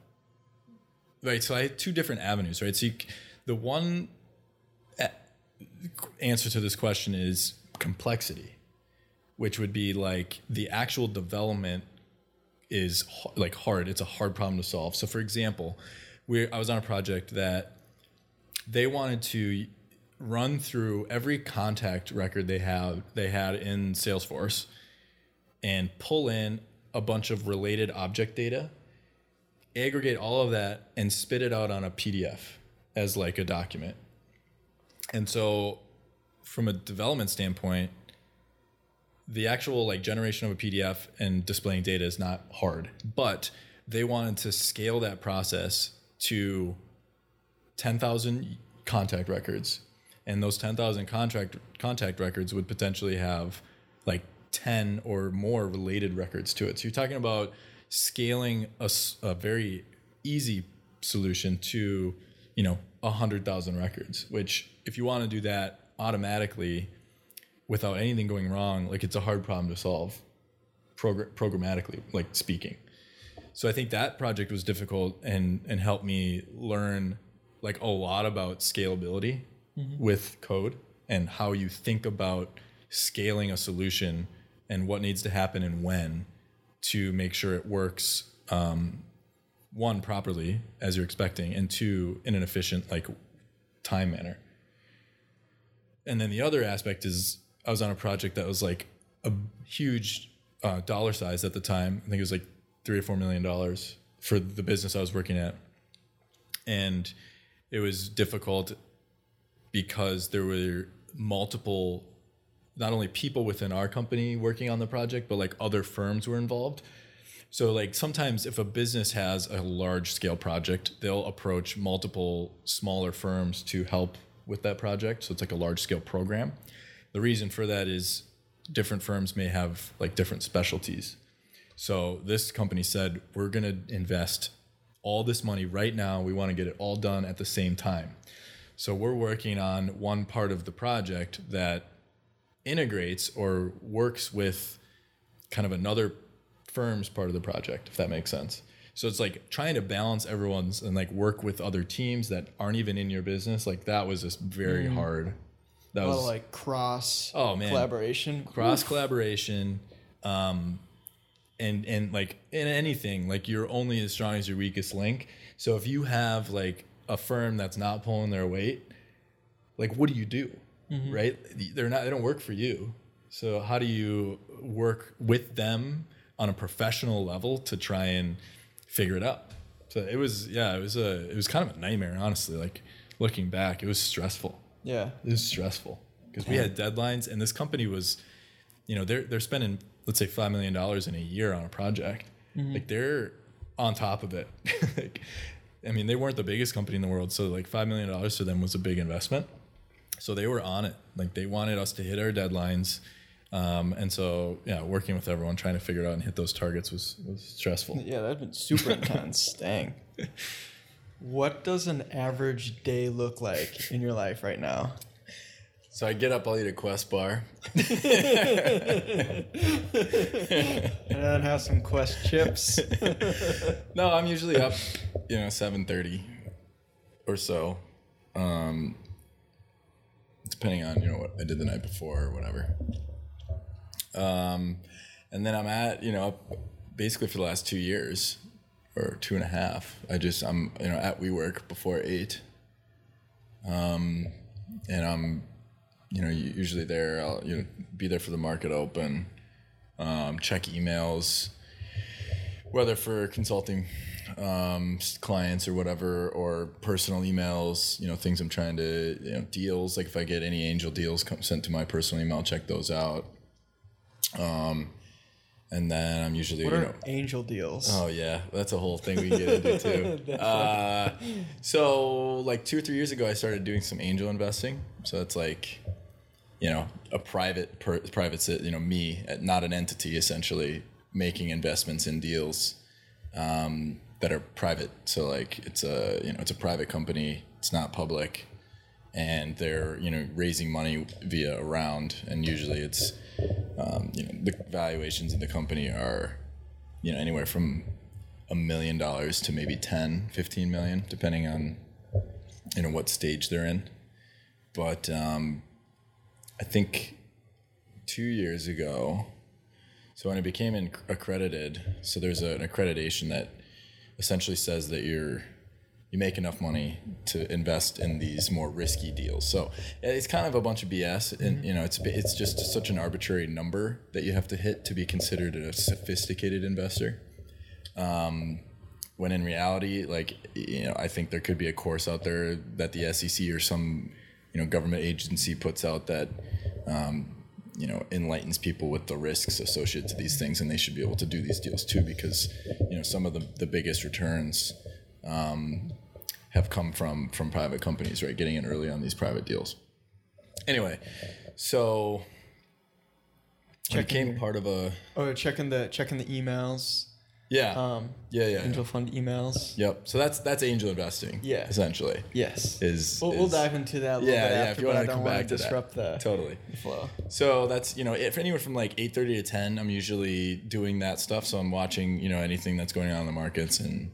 right. So I have two different avenues, right? So you, the one answer to this question is complexity, which would be like the actual development is like hard. It's a hard problem to solve. So for example, we I was on a project that they wanted to run through every contact record they have they had in Salesforce and pull in a bunch of related object data, aggregate all of that, and spit it out on a PDF as like a document. And so, from a development standpoint, the actual like generation of a PDF and displaying data is not hard, but they wanted to scale that process to 10,000 contact records. And those 10,000 contract contact records would potentially have like 10 or more related records to it. So you're talking about scaling a very easy solution to, you know, 100,000 records, which if you want to do that automatically without anything going wrong, like it's a hard problem to solve progr- programmatically, like speaking. So I think that project was difficult and and helped me learn like a lot about scalability with code and how you think about scaling a solution and what needs to happen and when to make sure it works um, one properly as you're expecting and two in an efficient like time manner. And then the other aspect is i was on a project that was like a huge uh, dollar size at the time. I think it was like three or four million dollars for the business i was working at. And it was difficult because there were multiple not only people within our company working on the project but like other firms were involved. So like sometimes if a business has a large scale project they'll approach multiple smaller firms to help with that project. So it's like a large scale program. The reason for that is different firms may have like different specialties. So this company said we're going to invest all this money right now. We want to get it all done at the same time so we're working on one part of the project that integrates or works with kind of another firm's part of the project, if that makes sense. So it's like trying to balance everyone's and like work with other teams that aren't even in your business. Like that was just very hard. That was
like cross
Oh, man.
collaboration.
cross collaboration um and and like in anything like you're only as strong as your weakest link so if you have like a firm that's not pulling their weight like what do you do mm-hmm. right? They're not they don't work for you. So how do you work with them on a professional level to try and figure it out? So it was yeah it was a it was kind of a nightmare honestly like looking back it was stressful.
Yeah.
it was stressful because we had deadlines, and this company was, you know, they're they're spending let's say five million dollars in a year on a project. Mm-hmm. Like they're on top of it. like, I mean, they weren't the biggest company in the world, so like five million dollars to them was a big investment. So they were on it. Like they wanted us to hit our deadlines. Um, and so, yeah, working with everyone, trying to figure it out and hit those targets was, was stressful.
Yeah, that'd been super intense. Dang. What does an average day look like in your life right now?
So I get up, I'll eat a Quest bar.
And then have some Quest chips.
No, I'm usually up, you know, seven thirty or so, um, depending on you know what I did the night before or whatever. Um, and then I'm at you know basically for the last two years or two and a half. I just I'm you know at WeWork before eight. Um, and I'm you know usually there. I'll you know be there for the market open. Um, check emails whether for consulting um, clients or whatever, or personal emails, you know, things I'm trying to, you know, deals. Like if I get any angel deals come, sent to my personal email, I'll check those out. Um, and then I'm usually,
What
you
are
know,
angel deals?
Oh yeah, that's a whole thing we get into too. uh, so like two or three years ago, I started doing some angel investing. So it's like, you know, a private per, private, you know, me, not an entity, essentially making investments in deals um, that are private. So like it's a you know it's a private company. It's not public. and they're you know raising money via a round, and usually it's um, you know the valuations in the company are you know anywhere from a million dollars to maybe 10 15 million depending on you know what stage they're in but um, i think two years ago so when I became in- accredited so there's a, an accreditation that essentially says that you're you make enough money to invest in these more risky deals. So it's kind of a bunch of BS, and you know, it's it's just such an arbitrary number that you have to hit to be considered a sophisticated investor. Um, when in reality, like you know, I think there could be a course out there that the SEC or some you know government agency puts out that. Um, you know, enlightens people with the risks associated to these things, and they should be able to do these deals too, because you know some of the, the biggest returns um, have come from from private companies, right? Getting in early on these private deals. Anyway, so I
Checking
became part of a
Oh, checking the checking the emails.
Yeah
Um,
yeah yeah
angel fund emails.
yep. So that's that's angel investing.
Yeah.
essentially
Yes.
is
We'll, we'll dive into that a little
Yeah,
bit
yeah,
after,
if you
I don't
come
want
back
to
to that.
disrupt the
totally.
flow.
So that's you know if anywhere from like eight thirty to ten, I'm usually doing that stuff. So I'm watching you know anything that's going on in the markets and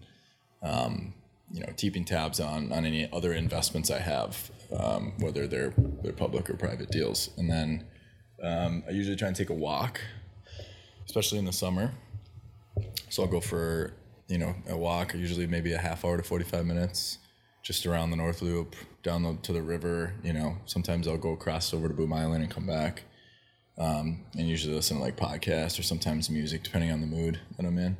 um, you know keeping tabs on on any other investments I have, um, whether they're they're public or private deals. And then um, I usually try and take a walk, especially in the summer. So I'll go for you know a walk, usually maybe a half hour to forty five minutes, just around the North Loop, down the, to the river. You know, sometimes I'll go across over to Boom Island and come back, um, and usually listen to like podcasts or sometimes music, depending on the mood that I'm in.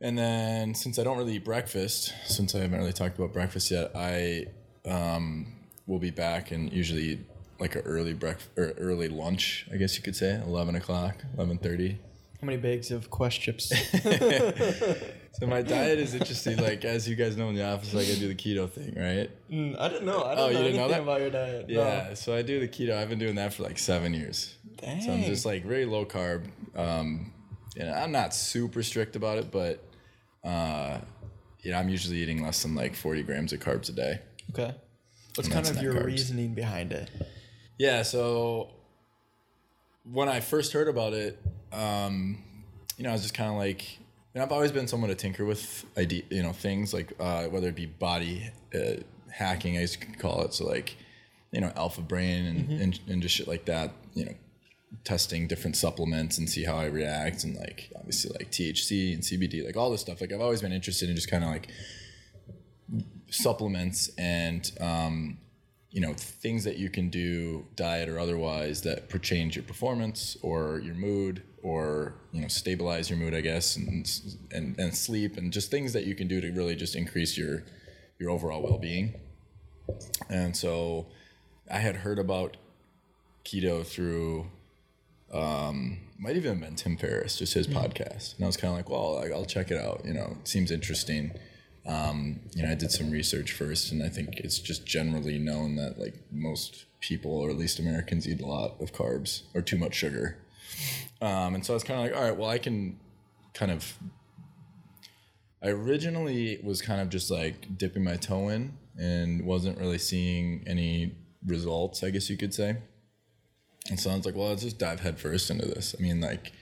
And then since I don't really eat breakfast, since I haven't really talked about breakfast yet, I um, will be back and usually like an early breakfast or early lunch, I guess you could say, eleven o'clock, eleven thirty.
How many bags of Quest chips?
So my diet is interesting. Like as you guys know in the office, like I do the keto thing, right?
Mm, I didn't know. I
Oh,
don't
you
know
didn't know that?
about your diet.
Yeah. So I do the keto. I've been doing that for like seven years.
Dang.
So I'm just like very low carb. Um, and I'm not super strict about it, but uh, you know, I'm usually eating less than like 40 grams of carbs a day.
Okay. What's kind of your
carbs.
reasoning behind it?
Yeah. So when I first heard about it, um, you know, I was just kind of like, and I've always been someone to tinker with idea, you know, things like uh, whether it be body uh, hacking, I used to call it. So like, you know, alpha brain and, and, and just shit like that, you know, testing different supplements and see how I react and like obviously like THC and CBD, like all this stuff. Like I've always been interested in just kind of like supplements and um, you know things that you can do diet or otherwise that change your performance or your mood or you know stabilize your mood i guess and and, and sleep and just things that you can do to really just increase your your overall well-being. And so i had heard about keto through um might even have been tim ferriss just his podcast. And i was kind of like well i'll check it out. You know it seems interesting um, you know, I did some research first, and I think it's just generally known that like most people, or at least Americans, eat a lot of carbs or too much sugar. Um, and so I was kind of like, all right, well, I can kind of. I originally was kind of just like dipping my toe in and wasn't really seeing any results, I guess you could say. And so I was like, well, let's just dive headfirst into this. I mean, like,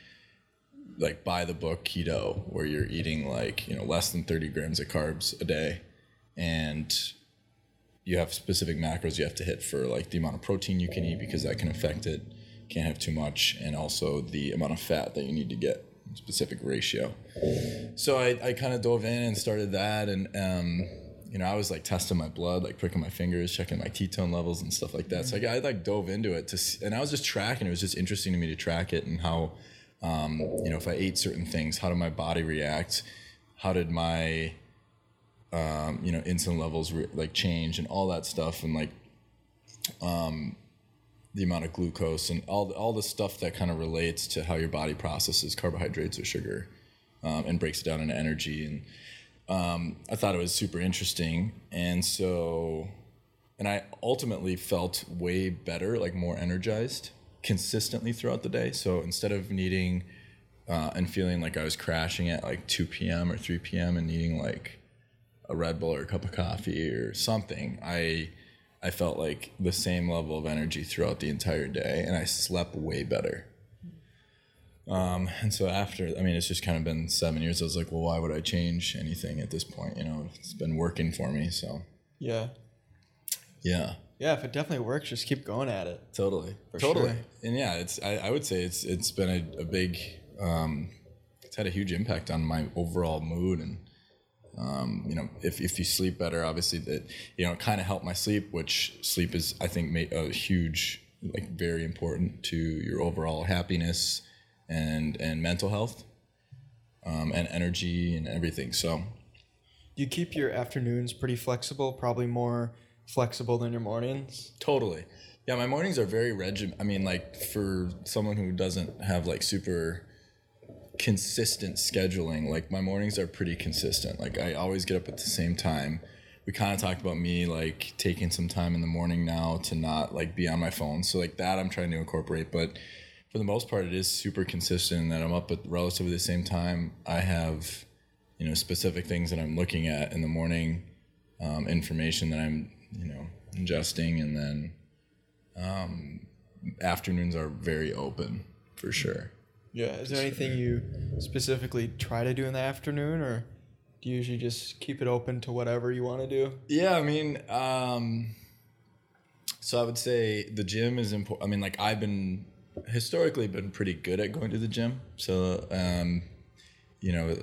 like buy the book keto where you're eating like you know less than 30 grams of carbs a day and you have specific macros you have to hit for like the amount of protein you can eat because that can affect it. Can't have too much and also the amount of fat that you need to get specific ratio. So i, I kind of dove in and started that and um, you know i was like testing my blood like pricking my fingers checking my ketone levels and stuff like that. So I, I like dove into it to see, and i was just tracking. It was just interesting to me to track it and how um, you know if i ate certain things how did my body react? How did my um, you know insulin levels re- like change and all that stuff and like um, the amount of glucose and all all the stuff that kind of relates to how your body processes carbohydrates or sugar um, and breaks it down into energy and um, I thought it was super interesting. And so and I ultimately felt way better like more energized consistently throughout the day so instead of needing uh, and feeling like I was crashing at like 2 p.m. or 3 p.m. and needing like a Red Bull or a cup of coffee or something, I I felt like the same level of energy throughout the entire day, and I slept way better. Um, and so after, I mean, it's just kind of been seven years. I was like, well, why would I change anything at this point? You know, it's been working for me. So
Yeah.
yeah,
Yeah, if it definitely works, just keep going at it.
totally,
For
totally.
sure.
And yeah, it's I, I would say it's it's been a, a big, um, it's had a huge impact on my overall mood and. Um, you know, if, if you sleep better, obviously that you know it kind of helped my sleep, which sleep is I think ma- a huge, like very important to your overall happiness and and mental health, um, and energy and everything. So
You keep your afternoons pretty flexible, probably more flexible than your mornings.
Totally. Yeah, my mornings are very regiment. I mean, like for someone who doesn't have like super consistent scheduling, like my mornings are pretty consistent. Like I always get up at the same time. We kind of talked about me like taking some time in the morning now to not like be on my phone. So like that I'm trying to incorporate, but for the most part it is super consistent that I'm up at relatively the same time. I have you know specific things that I'm looking at in the morning, um, information that I'm you know ingesting, and then um, afternoons are very open for sure.
Yeah. Is there anything you specifically try to do in the afternoon, or do you usually just keep it open to whatever you want to do?
Yeah, I mean, um, so I would say the gym is important. I mean, like I've been historically been pretty good at going to the gym, so um, you know,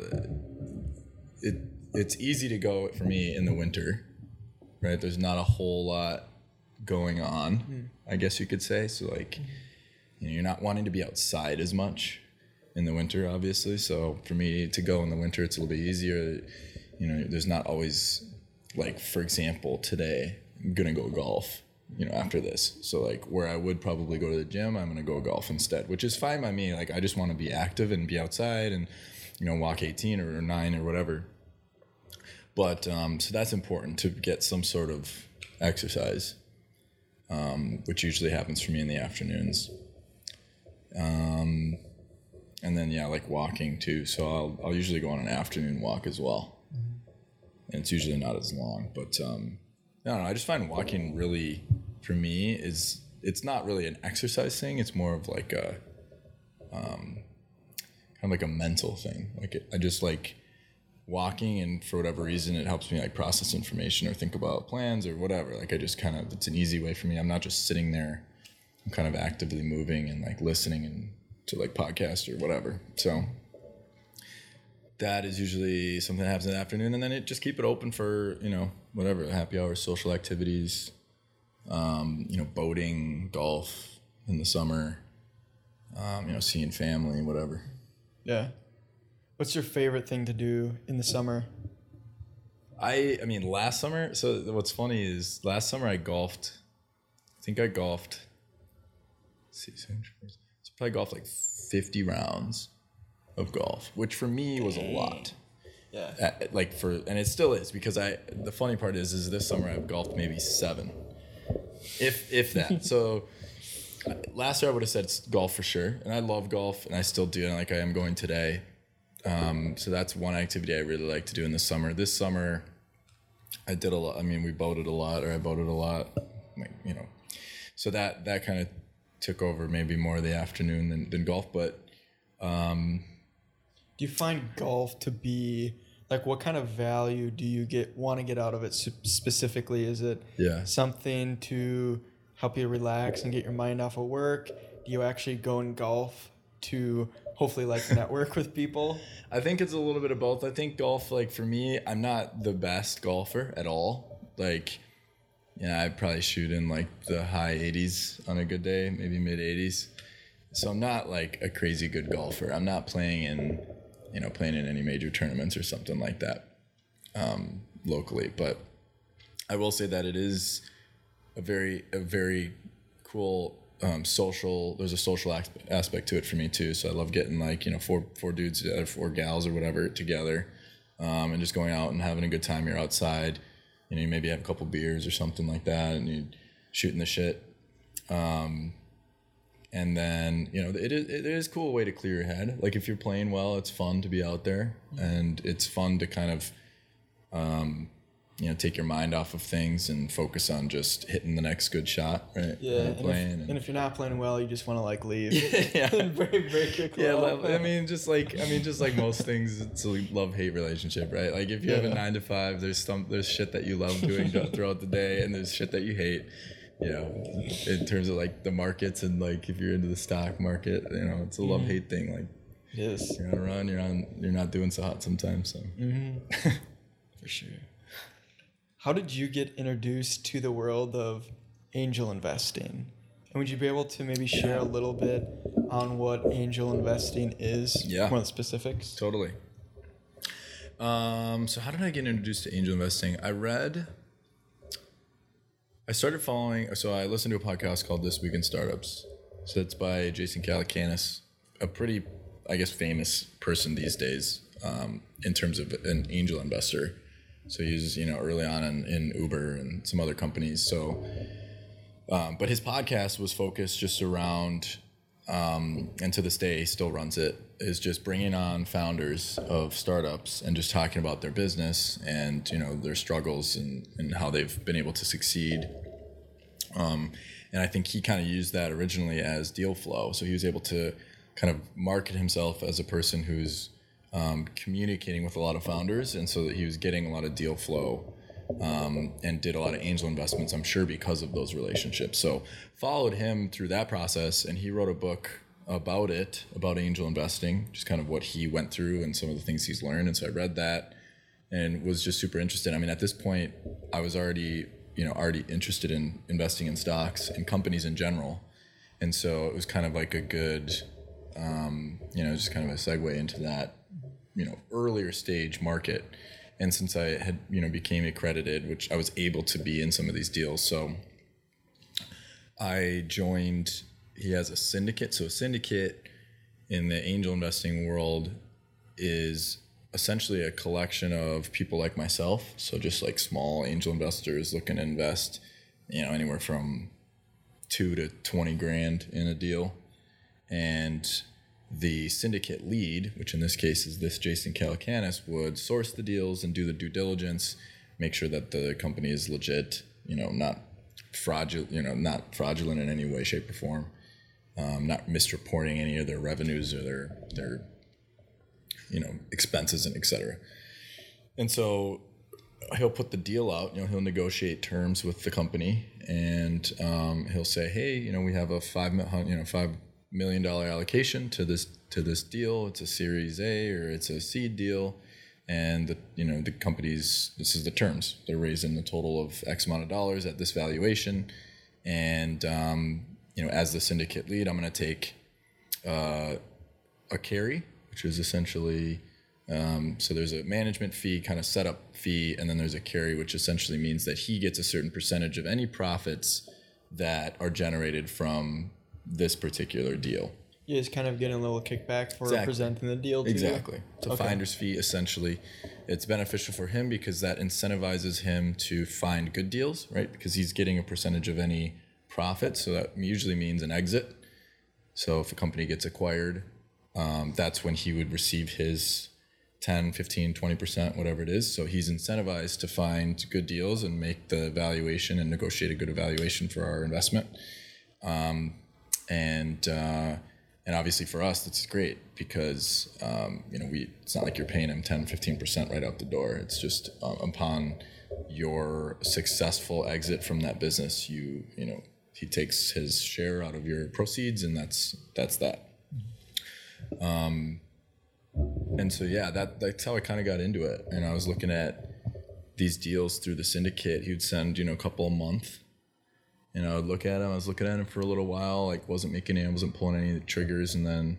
it it's easy to go for me in the winter, right? There's not a whole lot going on, hmm. I guess you could say. So like, hmm. you know, you're not wanting to be outside as much in the winter, obviously. So for me to go in the winter, it's a little bit easier. You know, there's not always like, for example, today I'm gonna go golf. You know, after this, so like where I would probably go to the gym, I'm gonna go golf instead, which is fine by me. Like I just want to be active and be outside and you know walk 18 or 9 or whatever. But um, so that's important to get some sort of exercise, um, which usually happens for me in the afternoons. Um, and then yeah, like walking too. So I'll I'll usually go on an afternoon walk as well, and it's usually not as long. But um, I don't know. I just find walking really, for me, is it's not really an exercise thing. It's more of like a, um, kind of like a mental thing. Like it, I just like walking, and for whatever reason, it helps me like process information or think about plans or whatever. Like I just kind of it's an easy way for me. I'm not just sitting there. I'm kind of actively moving and like listening and to like podcasts or whatever. So that is usually something that happens in the afternoon, and then it just keep it open for you know whatever happy hours, social activities, um, you know, boating, golf in the summer, um, you know, seeing family, whatever.
Yeah. What's your favorite thing to do in the summer?
I I mean last summer. So what's funny is last summer I golfed. I think I golfed. let's see, so probably golfed like fifty rounds of golf, which for me was a lot.
Yeah.
Uh, like for and it still is because I. The funny part is, is this summer I've golfed maybe seven, if if that. so last year I would have said golf for sure, and I love golf, and I still do, and like I am going today. Um, so that's one activity I really like to do in the summer. This summer, I did a lot. I mean, we boated a lot, or I boated a lot, like you know. So that that kind of took over maybe more of the afternoon than, than golf, but
Do you find golf to be like what kind of value do you get want to get out of it specifically? Is it
yeah,
something to help you relax and get your mind off of work? Do you actually go and golf to hopefully like network with people?
I think it's a little bit of both. I think golf, like for me, I'm not the best golfer at all. Like, yeah, I probably shoot in like the high 80s on a good day, maybe mid 80s. So I'm not like a crazy good golfer. I'm not playing in, you know, playing in any major tournaments or something like that um, locally. But I will say that it is a very a very cool um, social. There's a social aspect to it for me too. So I love getting like you know four four dudes or four gals or whatever together, um, and just going out and having a good time. You're outside, you know, you maybe have a couple beers or something like that, and you shooting the shit. Um, and then you know it is it is a cool way to clear your head. Like if you're playing well, it's fun to be out there, and it's fun to kind of you know take your mind off of things and focus on just hitting the next good shot, right?
Yeah,
And
and if,
playing
and if you're not playing well, you just want to like leave.
yeah.
break, break your
Yeah,
club.
love, I mean, just like I mean, just like most things, it's a love hate relationship, right? Like if you have a nine to five, there's some there's shit that you love doing throughout the day, and there's shit that you hate. You know, in terms of like the markets and like if you're into the stock market, you know, it's a love hate thing. Like
yes,
you're on a run, you're on, you're not doing so hot sometimes. So mm-hmm.
for sure. How did you get introduced to the world of angel investing? And would you be able to maybe share a little bit on what angel investing is?
Yeah.
More of the specifics.
Totally. Um, so how did I get introduced to angel investing? I read. I started following. So I listened to a podcast called This Week in Startups. So it's by Jason Calacanis, a pretty, I guess, famous person these days um, in terms of an angel investor. So he was, you know early on in, in Uber and some other companies. So, um, but his podcast was focused just around um, and to this day he still runs it is just bringing on founders of startups and just talking about their business and you know their struggles and, and how they've been able to succeed um, and i think he kind of used that originally as deal flow so he was able to kind of market himself as a person who's um, communicating with a lot of founders and so he was getting a lot of deal flow um, and did a lot of angel investments, I'm sure, because of those relationships. So followed him through that process, and he wrote a book about it, about angel investing, just kind of what he went through and some of the things he's learned. And so I read that and was just super interested. I mean, at this point, I was already, you know, already interested in investing in stocks and companies in general, and so it was kind of like a good, um, you know, just kind of a segue into that, you know, earlier stage market. And since I had you know became accredited, which I was able to be in some of these deals, so I joined. He has a syndicate, so a syndicate in the angel investing world is essentially a collection of people like myself, so just like small angel investors looking to invest, you know, anywhere from two to twenty grand in a deal, and the syndicate lead, which in this case is this Jason Calacanis, would source the deals and do the due diligence, make sure that the company is legit, you know, not fraudulent, you know, not fraudulent in any way, shape, or form, um, not misreporting any of their revenues or their their, you know, expenses and etc. And so he'll put the deal out. You know, he'll negotiate terms with the company, and um, he'll say, "Hey, you know, we have a five, you know, five million dollar allocation to this to this deal. It's a Series A or it's a seed deal, and the, you know the company's this is the terms. They're raising a total of X amount of dollars at this valuation, and um, you know as the syndicate lead, I'm going to take uh, a carry, which is essentially um, so there's a management fee, kind of setup fee, and then there's a carry, which essentially means that he gets a certain percentage of any profits that are generated from this particular deal.
You just kind of getting a little kickback for
Exactly.
presenting the deal to you.
Exactly. It's a
Okay.
finder's fee, essentially. It's beneficial for him because that incentivizes him to find good deals, right? Because he's getting a percentage of any profit. So that usually means an exit. So if a company gets acquired, um, that's when he would receive his 10, 15, 20%, whatever it is. So he's incentivized to find good deals and make the valuation and negotiate a good evaluation for our investment and uh, and obviously for us that's great because um, you know we it's not like you're paying him 10 15% right out the door. It's just um, upon your successful exit from that business you you know he takes his share out of your proceeds and that's that's that. Um, and so yeah that that's how I kind of got into it. And I was looking at these deals through the syndicate. He would send you know a couple a month and I would look at him. I was looking at him for a little while, like wasn't making any, wasn't pulling any of the triggers, and then,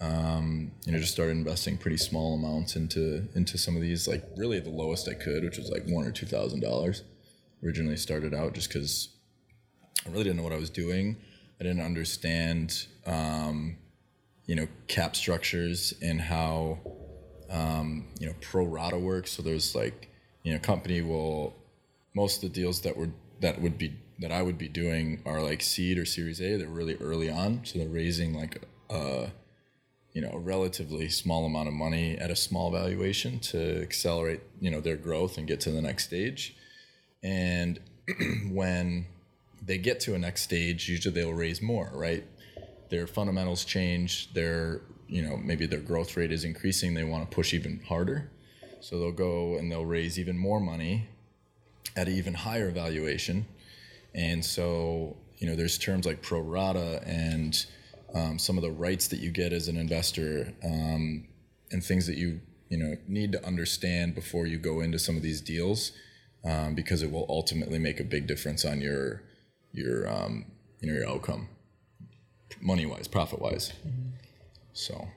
um, you know, just started investing pretty small amounts into into some of these, like really the lowest I could, which was like one or two thousand dollars. Originally started out just because I really didn't know what I was doing. I didn't understand, um, you know, cap structures and how, um, you know, pro rata works. So there's like, you know, company will most of the deals that were that would be that I would be doing are like seed or Series A. They're really early on, so they're raising like uh, you know a relatively small amount of money at a small valuation to accelerate you know their growth and get to the next stage. And when they get to a next stage usually they'll raise more right? Their fundamentals change their you know maybe their growth rate is increasing they want to push even harder. So they'll go and they'll raise even more money at an even higher valuation and so you know there's terms like pro rata and um, some of the rights that you get as an investor um, and things that you you know need to understand before you go into some of these deals um, because it will ultimately make a big difference on your your um, you know your outcome money wise profit wise so.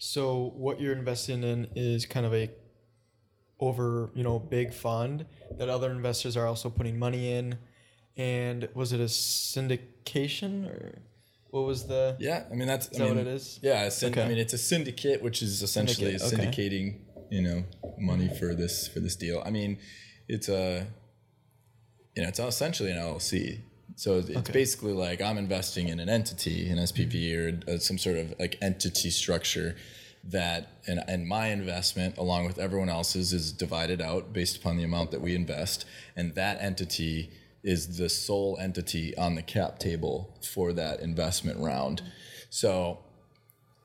So what you're investing in is kind of a over, you know, big fund that other investors are also putting money in. And was it a syndication or what was the
yeah i mean that's
Is
I
that what it is?
yeah syn- i mean it's a syndicate which is essentially
Syndicate, okay.
syndicating you know money for this for this deal i mean it's a you know it's essentially an llc so it's
Okay.
basically like i'm investing in an entity an spv or uh, some sort of like entity structure that and, and my investment along with everyone else's is divided out based upon the amount that we invest and that entity is the sole entity on the cap table for that investment round. So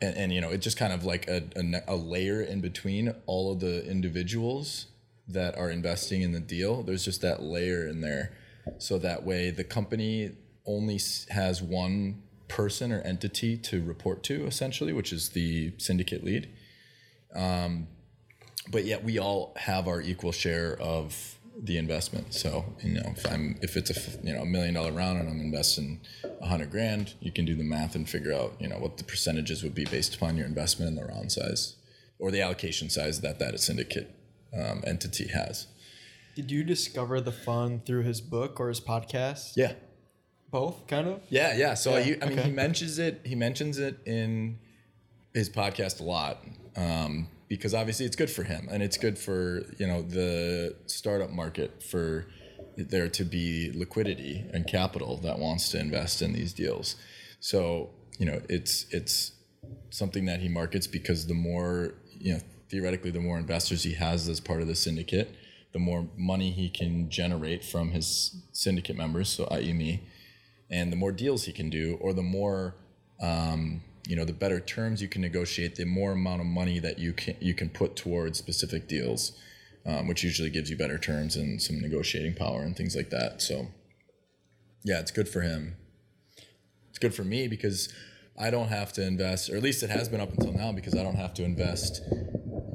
and, and you know it's just kind of like a, a, a layer in between all of the individuals that are investing in the deal. There's just that layer in there. So that way the company only has one person or entity to report to essentially which is the syndicate lead. Um, but yet we all have our equal share of the investment so you know if i'm if it's a you know a million dollar round and i'm investing a hundred grand you can do the math and figure out you know what the percentages would be based upon your investment in the round size or the allocation size that that syndicate um, entity has
Did you discover the fund through his book or his podcast?
yeah
Both, kind of?
Yeah, yeah. So
Yeah,
you, I mean,
okay.
he mentions it. He mentions it in his podcast a lot um, because obviously it's good for him and it's good for you know the startup market for there to be liquidity and capital that wants to invest in these deals. So you know, it's it's something that he markets because the more you know theoretically the more investors he has as part of the syndicate the more money he can generate from his syndicate members so i.e me and the more deals he can do or the more um, you know the better terms you can negotiate the more amount of money that you can you can put towards specific deals um, which usually gives you better terms and some negotiating power and things like that so yeah it's good for him it's good for me because I don't have to invest, or at least it has been up until now, because I don't have to invest,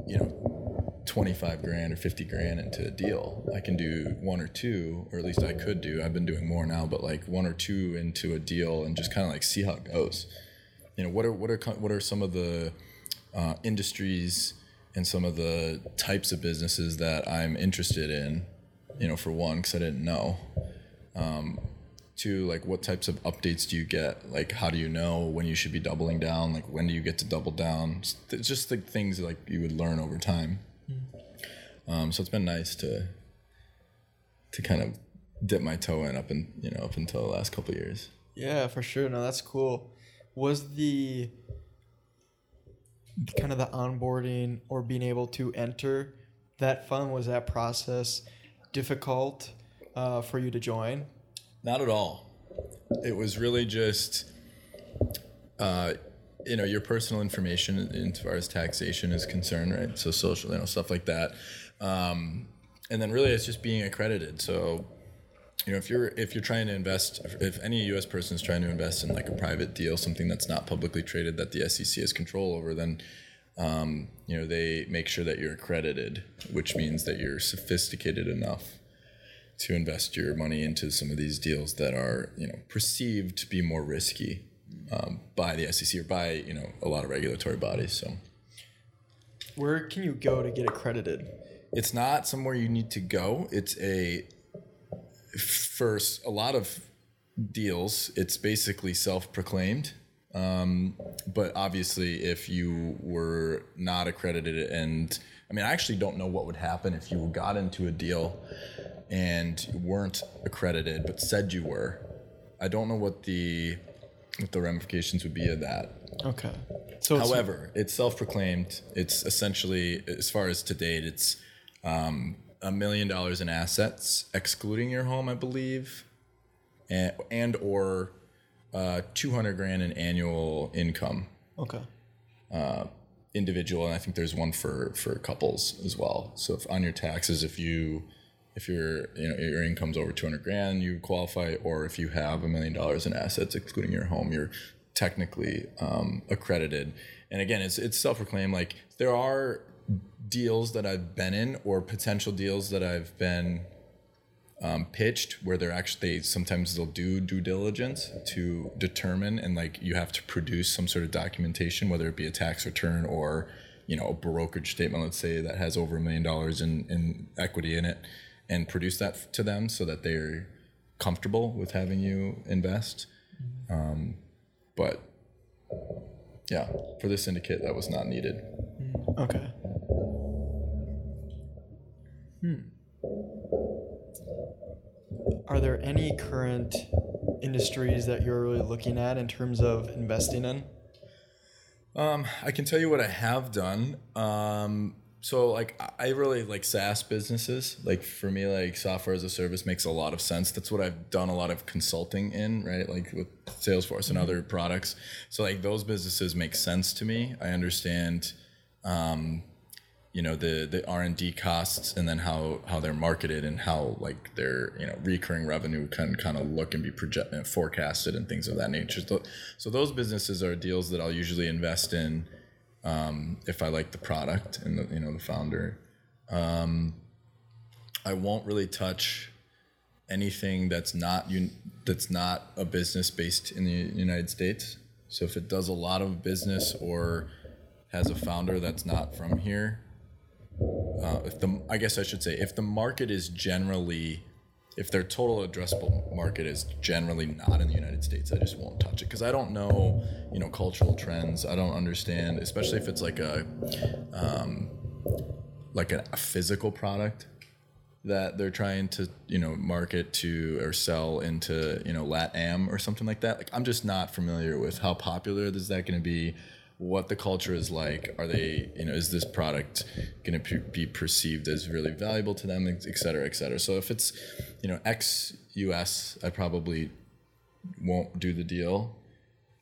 you know, 25 grand or 50 grand into a deal. I can do one or two, or at least I could do. I've been doing more now, but like one or two into a deal and just kind of like see how it goes. You know, what are what are what are some of the uh, industries and some of the types of businesses that I'm interested in? You know, for one, because I didn't know to like what types of updates do you get like how do you know when you should be doubling down like when do you get to double down Just- it's just like things like you would learn over time um, so it's been nice to to kind of dip my toe in up and you know up until the last couple of years
Yeah, for sure. No, that's cool. Was the kind of the onboarding or being able to enter that fund was that process difficult uh, for you to join?
Not at all. It was really just, uh, you know, your personal information as far as taxation is concerned, right? So social, you know, stuff like that. Um, and then really, it's just being accredited. So, you know, if you're if you're trying to invest, if any U.S. person is trying to invest in like a private deal, something that's not publicly traded that the SEC has control over, then um, you know they make sure that you're accredited, which means that you're sophisticated enough to invest your money into some of these deals that are you know perceived to be more risky um, by the SEC or by you know a lot of regulatory bodies. So
Where can you go to get accredited?
it's not somewhere you need to go. It's a first a lot of deals. It's basically self-proclaimed. Um, but obviously, if you were not accredited, and I mean, I actually don't know what would happen if you got into a deal and weren't accredited, but said you were. I don't know what the what the ramifications would be of that.
Okay. So it's-
However, it's self-proclaimed. It's essentially, as far as to date, it's um, a million dollars in assets, excluding your home, I believe, and and or uh, two hundred grand in annual income,
okay.
individual, and I think there's one for for couples as well. So if on your taxes, if you if your you know your income's over two hundred grand, you qualify, or if you have a million dollars in assets, excluding your home, you're technically um, accredited. And again, it's it's self-proclaimed. Like there are deals that I've been in, or potential deals that I've been um, pitched where they're actually they, sometimes they'll do due diligence to determine and like you have to produce some sort of documentation whether it be a tax return or you know a brokerage statement let's say that has over a million dollars in, in equity in it and produce that to them so that they're comfortable with having you invest. Um, but yeah for this syndicate that was not needed.
Okay. Hmm. Are there any current industries that you're really looking at in terms of investing in?
Um, I can tell you what I have done. Um, so like I- really like SaaS businesses. Like for me, like software as a service makes a lot of sense. That's what I've done a lot of consulting in, right? Like with Salesforce and other products. So like those businesses make sense to me. I understand, um, you know, the the R and D costs and then how how they're marketed and how like their you know recurring revenue can kind of look and be projected and forecasted and things of that nature. So, so those businesses are deals that I'll usually invest in um, if I like the product and the you know the founder. Um, I won't really touch anything that's not un- that's not a business based in the United States. So if it does a lot of business or has a founder that's not from here, uh, if the I guess I should say if the market is generally if their total addressable market is generally not in the United States, I just won't touch it because I don't know, you know, cultural trends. I don't understand, especially if it's like a, um, like a, a physical product that they're trying to, you know, market to or sell into, you know, LatAm or something like that. Like I'm just not familiar with how popular is that going to be, what the culture is like. Are they, you know, is this product going to be perceived as really valuable to them, et cetera, et cetera. So if it's, you know, ex US, I probably won't do the deal.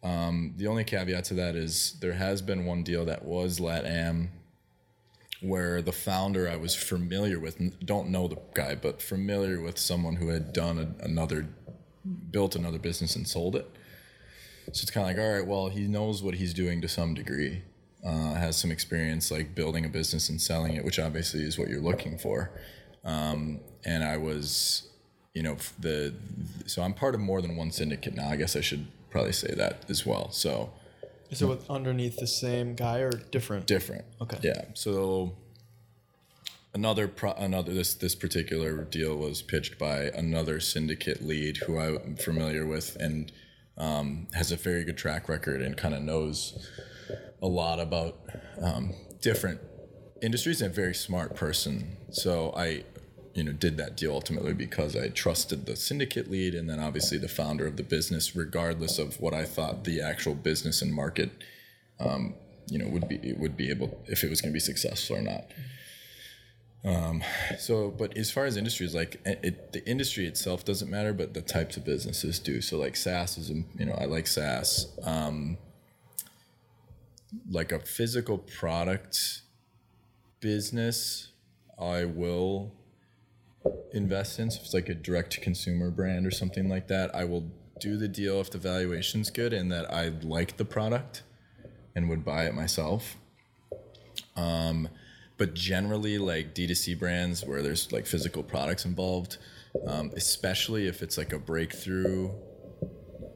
Um, the only caveat to that is there has been one deal that was LatAm where the founder I was familiar with, don't know the guy, but familiar with someone who had done a, another, built another business and sold it. So it's kind of like, all right, well, he knows what he's doing to some degree, uh, has some experience like building a business and selling it, which obviously is what you're looking for. Um, and I was, you know, the so I'm part of more than one syndicate now. I guess I should probably say that as well. So
Is it with underneath the same guy or different?
different.
Okay.
Yeah. So another pro- another this this particular deal was pitched by another syndicate lead who I'm familiar with and um, has a very good track record and kind of knows a lot about um, different industries and a very smart person. So I you know did that deal ultimately because I trusted the syndicate lead and then obviously the founder of the business regardless of what I thought the actual business and market um, you know would be would be able if it was going to be successful or not. Um, so, but as far as industries, like it, it, the industry itself doesn't matter, but the types of businesses do. So, like SaaS is, you know, I like SaaS. Um, like a physical product business, I will invest in. So if it's like a direct to consumer brand or something like that, I will do the deal if the valuation's good and that I like the product and would buy it myself. Um, but generally, like D2C brands where there's like physical products involved, um, especially if it's like a breakthrough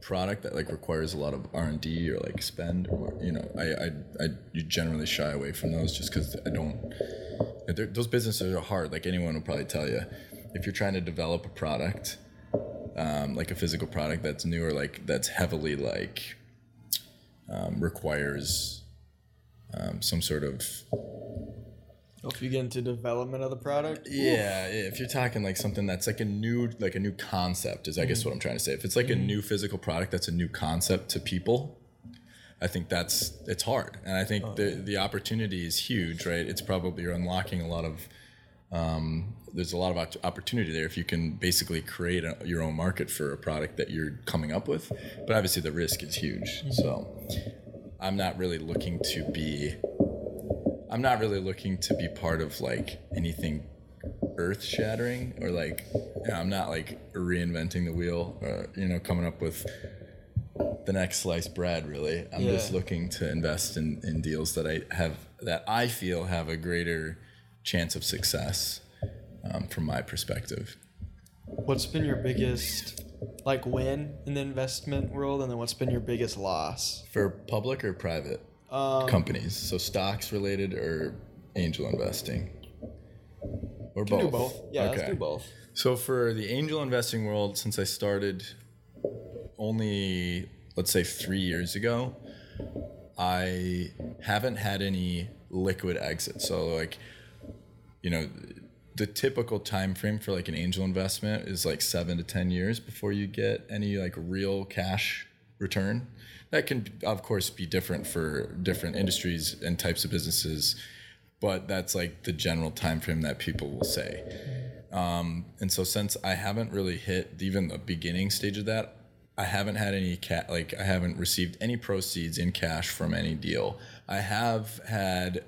product that like requires a lot of r&d or like spend or you know i i, I you generally shy away from those just because i don't those businesses are hard like anyone will probably tell you if you're trying to develop a product um, like a physical product that's new or like that's heavily like um, requires um, some sort of
If you get into development of the product,
Yeah, if you're talking like something that's like a new like a new concept is I guess what I'm trying to say. If it's like a new physical product that's a new concept to people, I think that's it's hard, and I think the the opportunity is huge, right? It's probably you're unlocking a lot of um, there's a lot of opportunity there if you can basically create a, your own market for a product that you're coming up with. But obviously, the risk is huge. So I'm not really looking to be. I'm not really looking to be part of like anything earth shattering or like you know, I'm not like reinventing the wheel or you know coming up with the next sliced bread really. I'm just looking to invest in, in deals that i have that i feel have a greater chance of success um, from my perspective.
What's been your biggest like win in the investment world, and then what's been your biggest loss?
for public or private
Um,
companies so stocks related or angel investing or
can
both
do both. Yeah, let's do both.
So for the angel investing world, since I started only let's say three years ago, I haven't had any liquid exit. So like, you know, the typical time frame for like an angel investment is like seven to ten years before you get any like real cash return. That can of course be different for different industries and types of businesses, but that's like the general time frame that people will say. Um, and so since I haven't really hit even the beginning stage of that, I haven't had any cat like I haven't received any proceeds in cash from any deal. I have had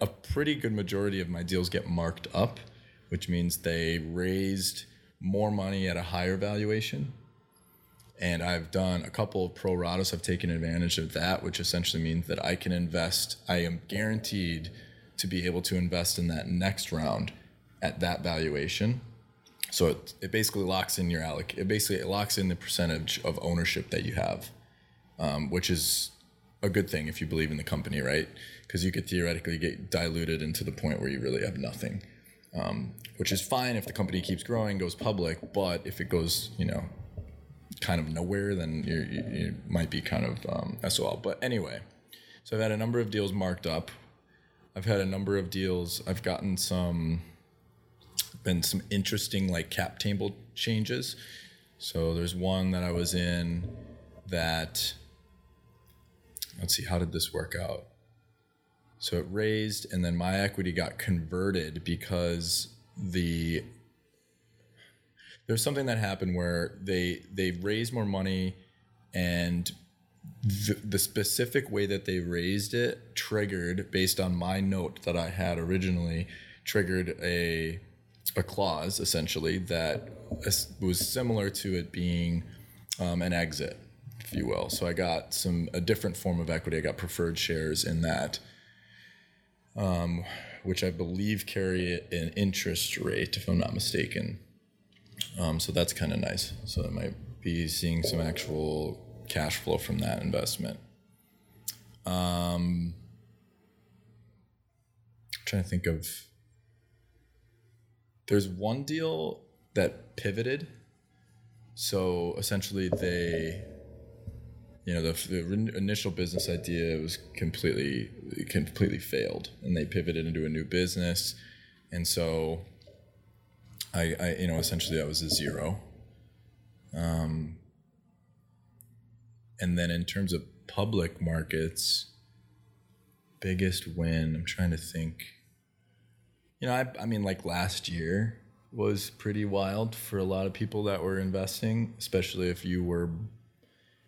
a pretty good majority of my deals get marked up, which means they raised more money at a higher valuation. And I've done a couple of pro ratas. I've taken advantage of that, which essentially means that I can invest. I am guaranteed to be able to invest in that next round at that valuation. So it, it basically locks in your alloc. It basically it locks in the percentage of ownership that you have, um, which is a good thing if you believe in the company, right? Because you could theoretically get diluted into the point where you really have nothing, um, which is fine if the company keeps growing, goes public. But if it goes, you know, kind of nowhere, then you, you might be kind of um, SOL. But anyway, so I've had a number of deals marked up. I've had a number of deals. I've gotten some, been some interesting like cap table changes. So there's one that I was in that, let's see, how did this work out? So it raised, and then my equity got converted because the there's something that happened where they they raised more money and the, the specific way that they raised it triggered based on my note that I had originally triggered a a clause essentially that was similar to it being um, an exit if you will. So I got some a different form of equity. I got preferred shares in that um, which I believe carry an interest rate if I'm not mistaken um, so that's kind of nice. So I might be seeing some actual cash flow from that investment. Um, trying to think of. There's one deal that pivoted. So essentially, they, you know, the, the initial business idea was completely completely failed, and they pivoted into a new business, and so I, I you know essentially that was a zero. Um, and then in terms of public markets biggest win i'm trying to think you know I, I mean like last year was pretty wild for a lot of people that were investing especially if you were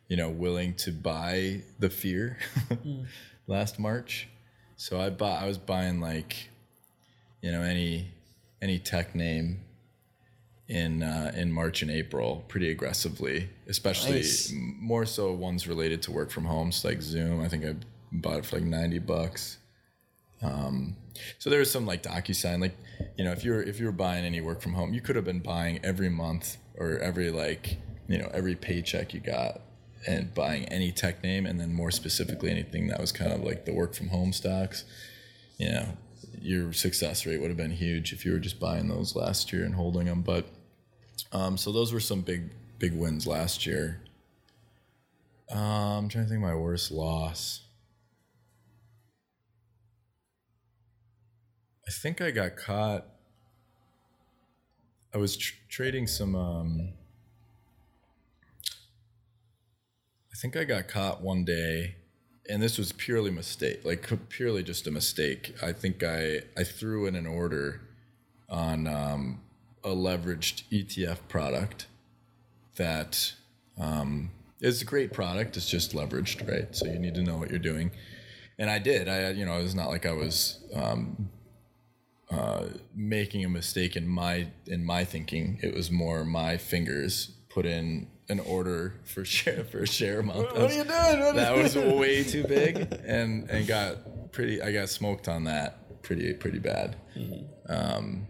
you know willing to buy the fear last march. So i bought i was buying like you know any any tech name in uh, in March and April pretty aggressively, especially
Nice.
more so ones related to work from home, so like Zoom. I think I bought it for like ninety bucks. Um, so there was some like DocuSign, like you know, if you're if you were buying any work from home, you could have been buying every month or every like you know every paycheck you got and buying any tech name, and then more specifically anything that was kind of like the work from home stocks. You know, your success rate would have been huge if you were just buying those last year and holding them. But um, so those were some big big wins last year. Um, I'm trying to think my worst loss. I think I got caught. I was tr- trading some. Um, I think I got caught one day and this was purely mistake, like purely just a mistake. I think I I threw in an order on um, a leveraged ETF product that um, is a great product. It's just leveraged, right? So you need to know what you're doing. And I did. I, you know, it was not like I was um, uh, making a mistake in my in my thinking. It was more my fingers put in an order for share for share amount.
What, what are you doing? What
that was way too big, and and got pretty. I got smoked on that pretty pretty bad. Mm-hmm. Um,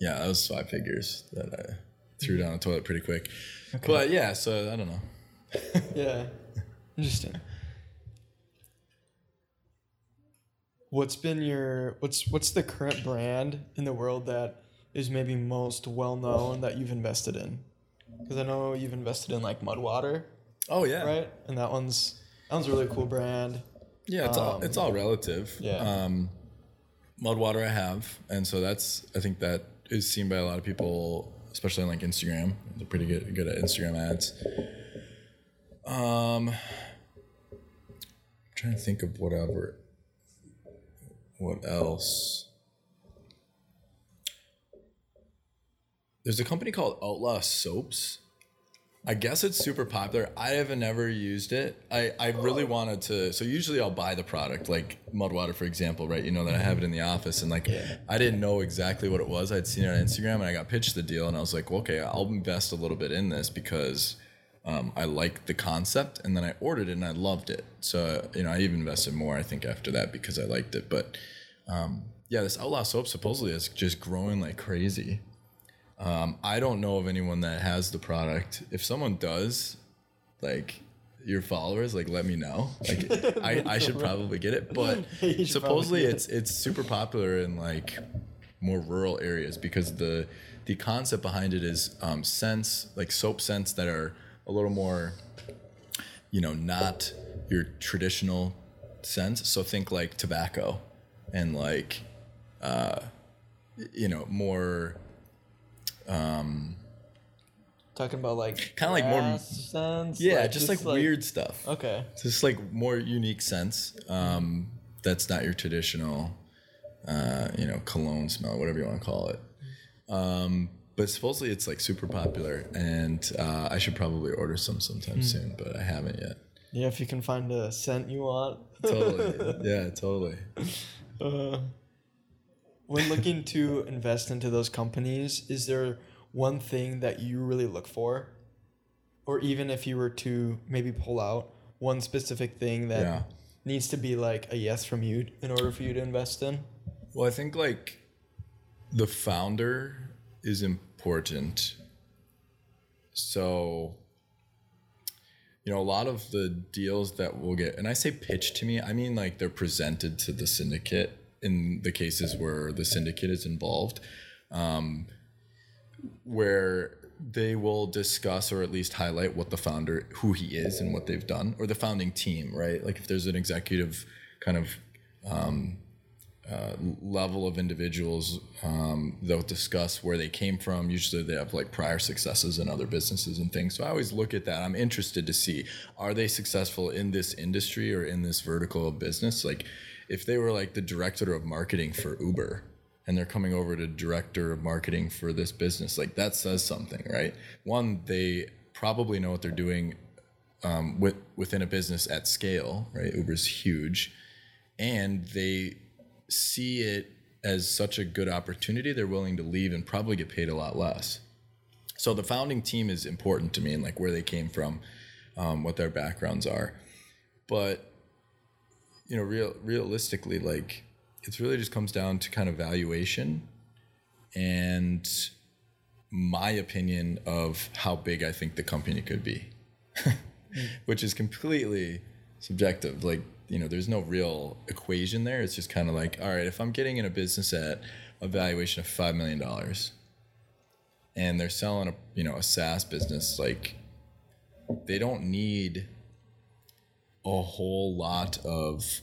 yeah, that was five figures that I threw down the toilet pretty quick. Okay. But yeah, so I don't know.
yeah, interesting. What's been your what's what's the current brand in the world that is maybe most well known that you've invested in? Because I know you've invested in like Mudwater.
Oh yeah,
right. And that one's that one's a really cool brand.
Yeah, it's um, all it's all relative.
Yeah.
Um, Mudwater I have, and so that's I think that is seen by a lot of people, especially on like Instagram. They're pretty good good at Instagram ads. Um, I'm trying to think of whatever. What else? There's a company called Outlaw Soaps I guess it's super popular. I have never used it. I, I really wanted to. So usually I'll buy the product, like Mudwater, for example, right? You know that I have it in the office, and like yeah. I didn't know exactly what it was. I'd seen it on Instagram, and I got pitched the deal, and I was like, well, okay, I'll invest a little bit in this because um, I like the concept, and then I ordered it and I loved it. So you know, I even invested more, I think, after that because I liked it. But um, yeah, this Outlaw soap supposedly is just growing like crazy. Um, I don't know of anyone that has the product. If someone does, like your followers, like let me know. Like I, I should probably get it. But supposedly it's it's super popular in like more rural areas because the the concept behind it is um, scents like soap scents that are a little more, you know, not your traditional scents. So think like tobacco and like, uh, you know, more um,
Talking about like
kind of like more
sense.
yeah, like, just, just, like, like weird stuff.
Okay,
just like more unique scents. Um, that's not your traditional, uh, you know, cologne smell, whatever you want to call it. Um, but supposedly it's like super popular, and uh, I should probably order some sometime mm. soon, but I haven't yet.
Yeah, if you can find a scent you want.
totally. Yeah, totally.
Uh, when looking to invest into those companies, is there one thing that you really look for? Or even if you were to maybe pull out one specific thing that yeah. needs to be like a yes from you in order for you to invest in?
Well, I think like the founder is important. So, you know, a lot of the deals that we'll get, and I say pitch to me, I mean like they're presented to the syndicate in the cases where the syndicate is involved, um, where they will discuss or at least highlight what the founder, who he is and what they've done, or the founding team, right? Like if there's an executive kind of um, uh, level of individuals, um, they'll discuss where they came from. Usually they have like prior successes in other businesses and things. So I always look at that. I'm interested to see are they successful in this industry or in this vertical of business? Like, if they were like the director of marketing for Uber and they're coming over to director of marketing for this business, like that says something, right? One, they probably know what they're doing um, with, within a business at scale, right? Uber's huge, and they see it as such a good opportunity, they're willing to leave and probably get paid a lot less. So the founding team is important to me and like where they came from, um, what their backgrounds are. But you know, real realistically, like it really just comes down to kind of valuation and my opinion of how big I think the company could be, which is completely subjective. Like, you know, there's no real equation there. It's just kind of like, all right, if I'm getting in a business at a valuation of $5 million and they're selling a, you know, a SaaS business, like they don't need a whole lot of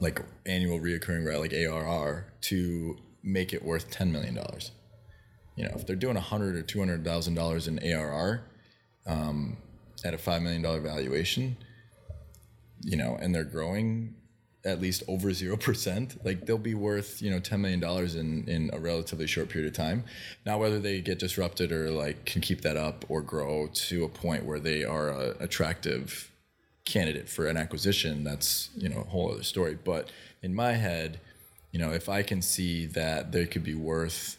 like annual reoccurring right like ARR to make it worth ten million dollars. You know, if they're doing a hundred or two hundred thousand dollars in ARR um, at a five million dollar valuation, you know, and they're growing at least over 0%, like they'll be worth, you know, $10 million in, in a relatively short period of time. Now, whether they get disrupted or like can keep that up or grow to a point where they are a attractive candidate for an acquisition, that's, you know, a whole other story. But in my head, you know, if I can see that they could be worth,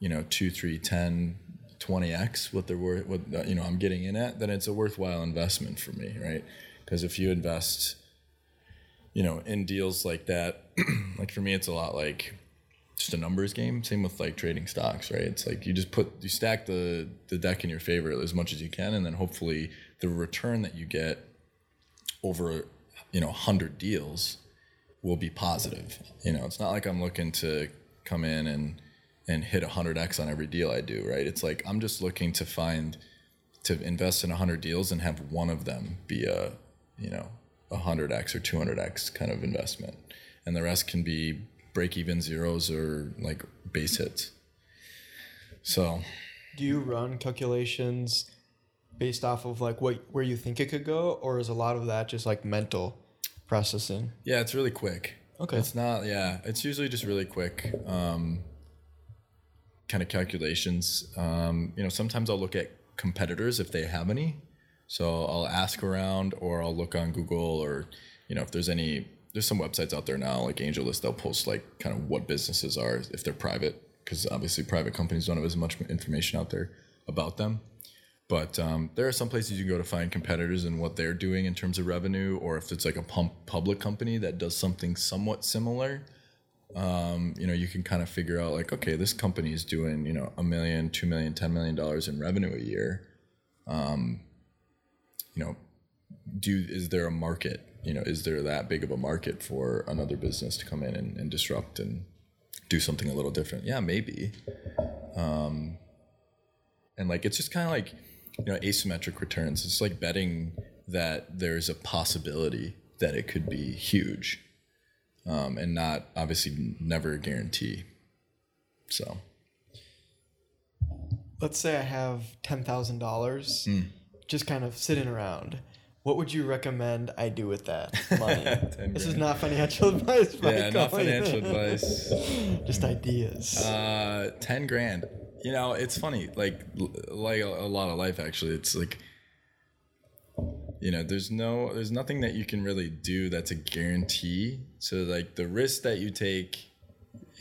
you know, two, three, 10, 20x what they're worth, what, uh, you know, I'm getting in at, then it's a worthwhile investment for me, right? Because if you invest, you know, in deals like that, like for me, it's a lot like just a numbers game. Same with like trading stocks, right? It's like you just put you stack the the deck in your favor as much as you can, and then hopefully the return that you get over you know hundred deals will be positive. You know, it's not like I'm looking to come in and and hit 100x on every deal I do, right? It's like I'm just looking to find to invest in 100 deals and have one of them be a, you know, 100x or 200x kind of investment. And the rest can be break even zeros or like base hits. So,
do you run calculations based off of like what where you think it could go or is a lot of that just like mental processing?
Yeah, it's really quick.
Okay.
It's not yeah, it's usually just really quick. Um, kind of calculations. Um, you know, sometimes I'll look at competitors if they have any. So I'll ask around or I'll look on Google or, you know, if there's any, there's some websites out there now like AngelList, they'll post like kind of what businesses are if they're private, because obviously private companies don't have as much information out there about them. But um, there are some places you can go to find competitors and what they're doing in terms of revenue, or if it's like a pump public company that does something somewhat similar, um, you know, you can kind of figure out like, okay, this company is doing, you know, a million, two million, ten million dollars in revenue a year. Um, you know, do is there a market? You know, is there that big of a market for another business to come in and, and disrupt and do something a little different? Yeah, maybe. Um, and like it's just kind of like you know asymmetric returns. It's like betting that there's a possibility that it could be huge, um, and not obviously never a guarantee. So
let's say I have ten thousand dollars
Hmm.
just kind of sitting around. What would you recommend I do with that money? this is not financial advice.
yeah, not financial advice.
just ideas.
Uh, ten grand. You know, it's funny. Like, like a, a lot of life. Actually, it's like, you know, there's no, there's nothing that you can really do that's a guarantee. So, like, the risk that you take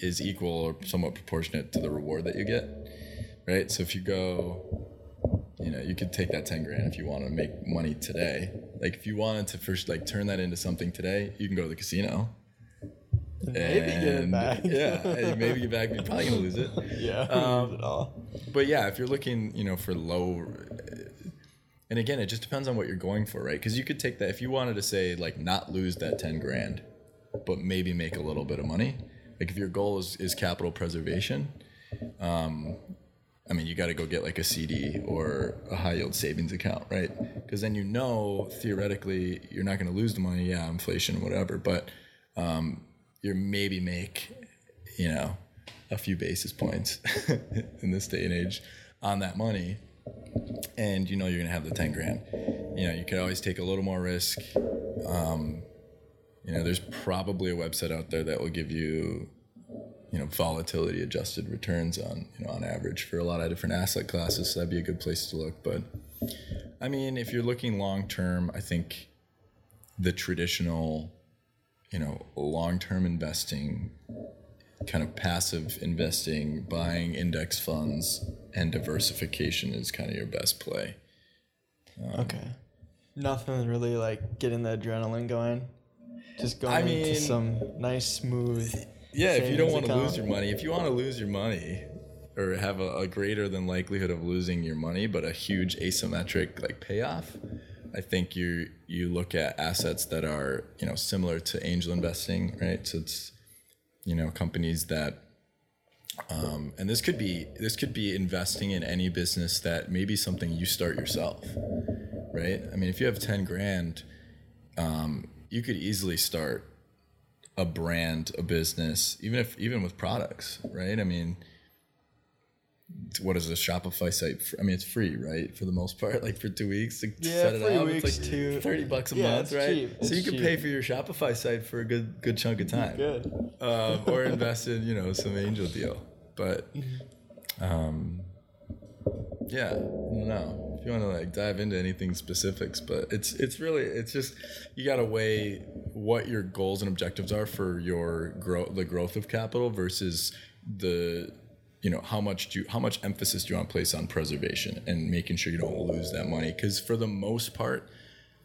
is equal or somewhat proportionate to the reward that you get, right? So, if you go, you know, you could take that ten grand if you want to make money today. Like, if you wanted to first like turn that into something today, you can go to the casino.
Maybe get it
And,
back.
yeah, maybe get back. You're probably gonna lose it.
yeah.
Um,
lose it all.
But yeah, if you're looking, you know, for low, and again, it just depends on what you're going for, right? Because you could take that if you wanted to say like not lose that ten grand, but maybe make a little bit of money. Like if your goal is is capital preservation, um, I mean, you got to go get like a CD or a high yield savings account, right? Because then you know theoretically you're not going to lose the money. Yeah, inflation, whatever, but um, you maybe make, you know, a few basis points in this day and age on that money, and you know you're to have the ten grand. You know, you could always take a little more risk. Um, you know, there's probably a website out there that will give you you know volatility adjusted returns on you know on average for a lot of different asset classes so that'd be a good place to look but i mean if you're looking long term i think the traditional you know long term investing kind of passive investing buying index funds and diversification is kind of your best play um,
Okay. Nothing really like getting the adrenaline going. Just going
mean-
to some nice smooth.
Yeah, if you don't want to lose your money, if you want to lose your money or have a, a greater than likelihood of losing your money, but a huge asymmetric like payoff, I think you you look at assets that are you know similar to angel investing, right? So it's you know companies that, um, and this could be this could be investing in any business that may be something you start yourself, right? I mean, if you have ten grand, um, you could easily start a brand, a business, even if even with products, right? I mean, what is a Shopify site? I mean, it's free, right? For the most part, like for two weeks to
Yeah,
set it up.
weeks
it's like
to-
thirty bucks a
Yeah,
month, right?
cheap.
So
It's
you can
cheap.
pay for your Shopify site for a good good chunk of time,
Good.
um, or invest in you know some angel deal. But um, yeah, I don't know if you want to like dive into anything specifics, but it's it's really it's just you got to weigh what your goals and objectives are for your growth, the growth of capital versus the you know how much do you, how much emphasis do you want to place on preservation and making sure you don't lose that money because for the most part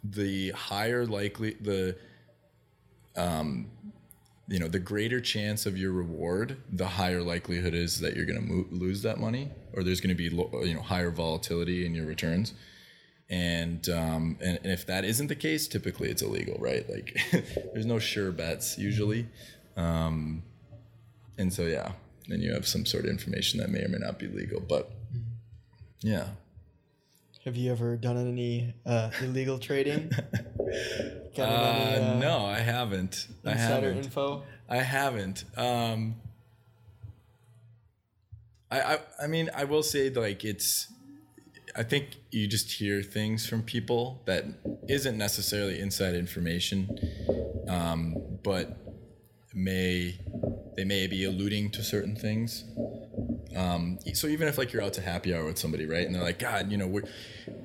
the higher likely the you know, the greater chance of your reward, the higher likelihood is that you're going to mo- lose that money, or there's going to be lo- you know higher volatility in your returns. And, um, and and if that isn't the case, typically it's illegal, right? Like there's no sure bets usually, um, and so yeah, then you have some sort of information that may or may not be legal, but yeah.
Have you ever done any uh, illegal trading? Got any,
Uh,
uh,
no, I haven't. I
Insider
haven't.
info.
I haven't. Um, I, I I mean I will say like it's I think you just hear things from people that isn't necessarily inside information, um, but may they may be alluding to certain things. Um, so even if like you're out to happy hour with somebody, right, and they're like, God, you know, we're,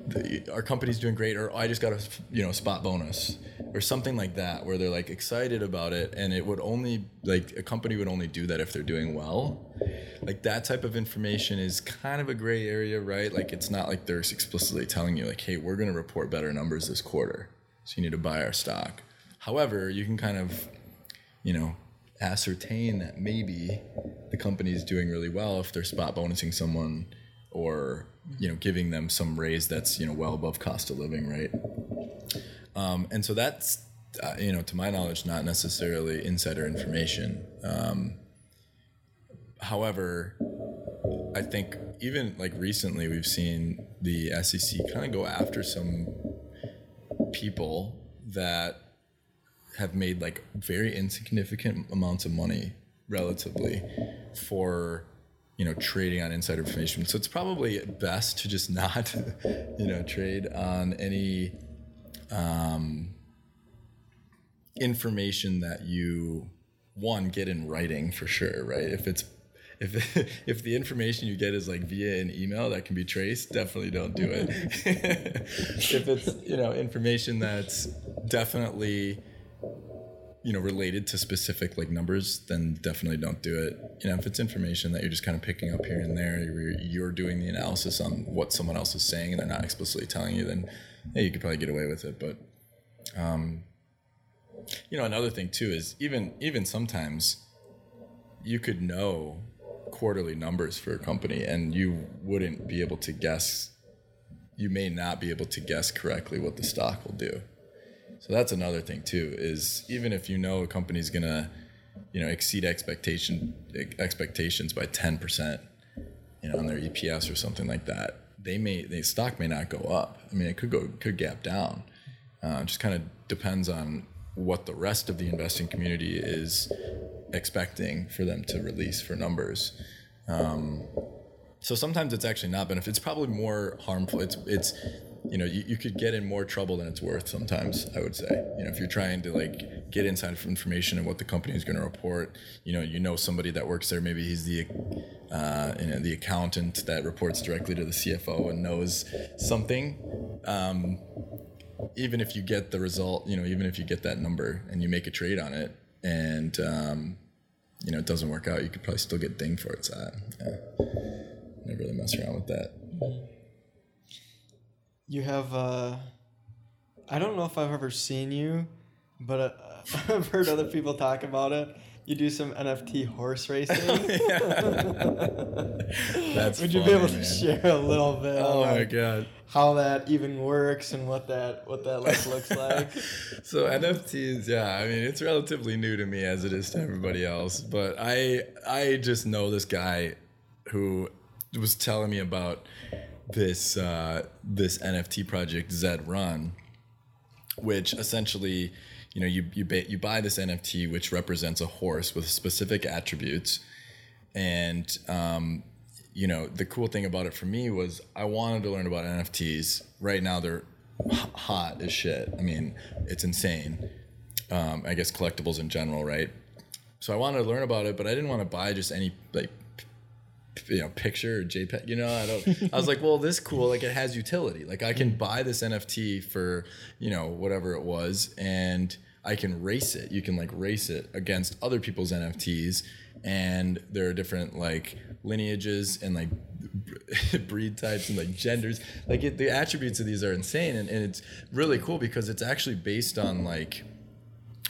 the, our company's doing great, or I just got a you know spot bonus, or something like that, where they're like excited about it, and it would only like a company would only do that if they're doing well. Like that type of information is kind of a gray area, right? Like it's not like they're explicitly telling you like, hey, we're going to report better numbers this quarter, so you need to buy our stock. However, you can kind of, you know, ascertain that maybe the company is doing really well if they're spot bonusing someone or you know giving them some raise that's you know well above cost of living right? Um, and so that's uh, you know to my knowledge not necessarily insider information. Um, however i think even like recently we've seen the sec kind of go after some people that have made like very insignificant amounts of money relatively for you know trading on insider information so it's probably best to just not you know trade on any um, information that you one get in writing for sure right if it's if, if the information you get is like via an email that can be traced, definitely don't do it. if it's you know information that's definitely you know related to specific like numbers then definitely don't do it. You know if it's information that you're just kind of picking up here and there you're, you're doing the analysis on what someone else is saying and they're not explicitly telling you then yeah, you could probably get away with it. But um, you know another thing too is even even sometimes you could know quarterly numbers for a company and you wouldn't be able to guess you may not be able to guess correctly what the stock will do so that's another thing too. Is even if you know a company's gonna, you know, exceed expectation expectations by ten percent, you know, on their EPS or something like that, they may the stock may not go up. I mean, it could go could gap down. Uh, just kind of depends on what the rest of the investing community is expecting for them to release for numbers. Um, so sometimes it's actually not benefit. It's probably more harmful. It's it's you know you, you could get in more trouble than it's worth sometimes i would say. You know if you're trying to like get inside information of what the company is going to report you know you know somebody that works there maybe he's the uh, you know the accountant that reports directly to the cfo and knows something. Um, even if you get the result you know even if you get that number and you make a trade on it and um, you know it doesn't work out you could probably still get dinged for it so I, yeah, never really mess around with that
You have. Uh, I don't know if I've ever seen you, but uh, I've heard other people talk about it. You do some NFT horse racing.
That's
Would you
funny,
be able to share a little bit
Oh my god!
how that even works and what that what that like looks like?
So NFTs, yeah, I mean it's relatively new to me as it is to everybody else, but I I just know this guy who was telling me about this uh, this NFT project Zed Run, which essentially, you know, you you ba- you buy this NFT which represents a horse with specific attributes, and um, you know, the cool thing about it for me was I wanted to learn about NFTs. Right now, they're hot as shit. I mean, it's insane. Um, I guess collectibles in general, right? So I wanted to learn about it, but I didn't want to buy just any like you know picture or JPEG. You know, I don't. I was like, well, this cool. Like it has utility. Like I can buy this NFT for you know whatever it was, and I can race it. You can like race it against other people's NFTs, and there are different like lineages and like breed types and like genders. Like it, the attributes of these are insane, and, and it's really cool because it's actually based on like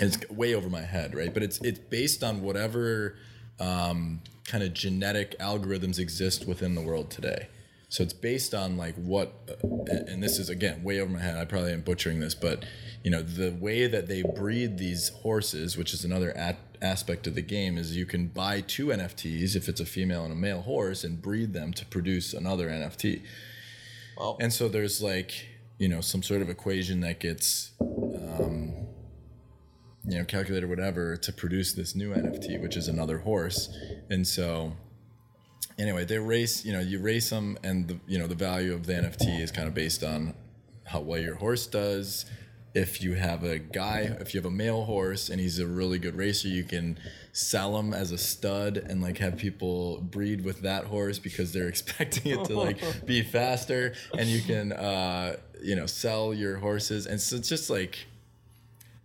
it's way over my head, right? But it's it's based on whatever um, kind of genetic algorithms exist within the world today. So it's based on like what, uh, and this is again way over my head. I probably am butchering this, but you know the way that they breed these horses, which is another at, aspect of the game, is you can buy two NFTs if it's a female and a male horse and breed them to produce another NFT.
Wow.
And so there's like you know some sort of equation that gets um, you know calculator whatever to produce this new NFT, which is another horse. And so anyway, they race. You know, you race them, and the you know the value of the NFT is kind of based on how well your horse does. If you have a guy, if you have a male horse and he's a really good racer, you can sell him as a stud and like have people breed with that horse because they're expecting it to like be faster, and you can uh, you know sell your horses, and so it's just like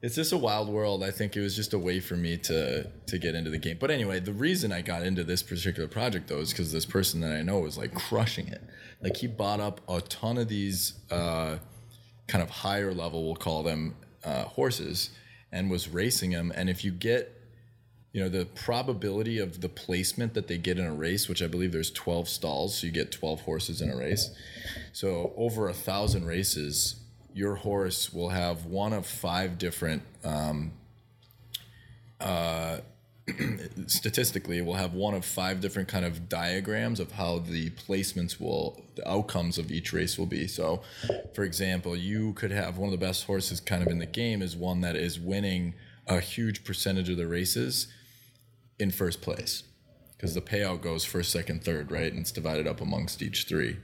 it's just a wild world. I think it was just a way for me to to get into the game. But anyway, the reason I got into this particular project though is because this person that I know was like crushing it. Like he bought up a ton of these uh, kind of higher level, we'll call them uh, horses, and was racing them. And if you get you know the probability of the placement that they get in a race which i believe there's 12 stalls so you get 12 horses in a race so over a thousand races your horse will have one of five different um, uh, statistically it will have one of five different kind of diagrams of how the placements will the outcomes of each race will be. So for example you could have one of the best horses kind of in the game is one that is winning a huge percentage of the races in first place because the payout goes first second third right? And it's divided up amongst each three.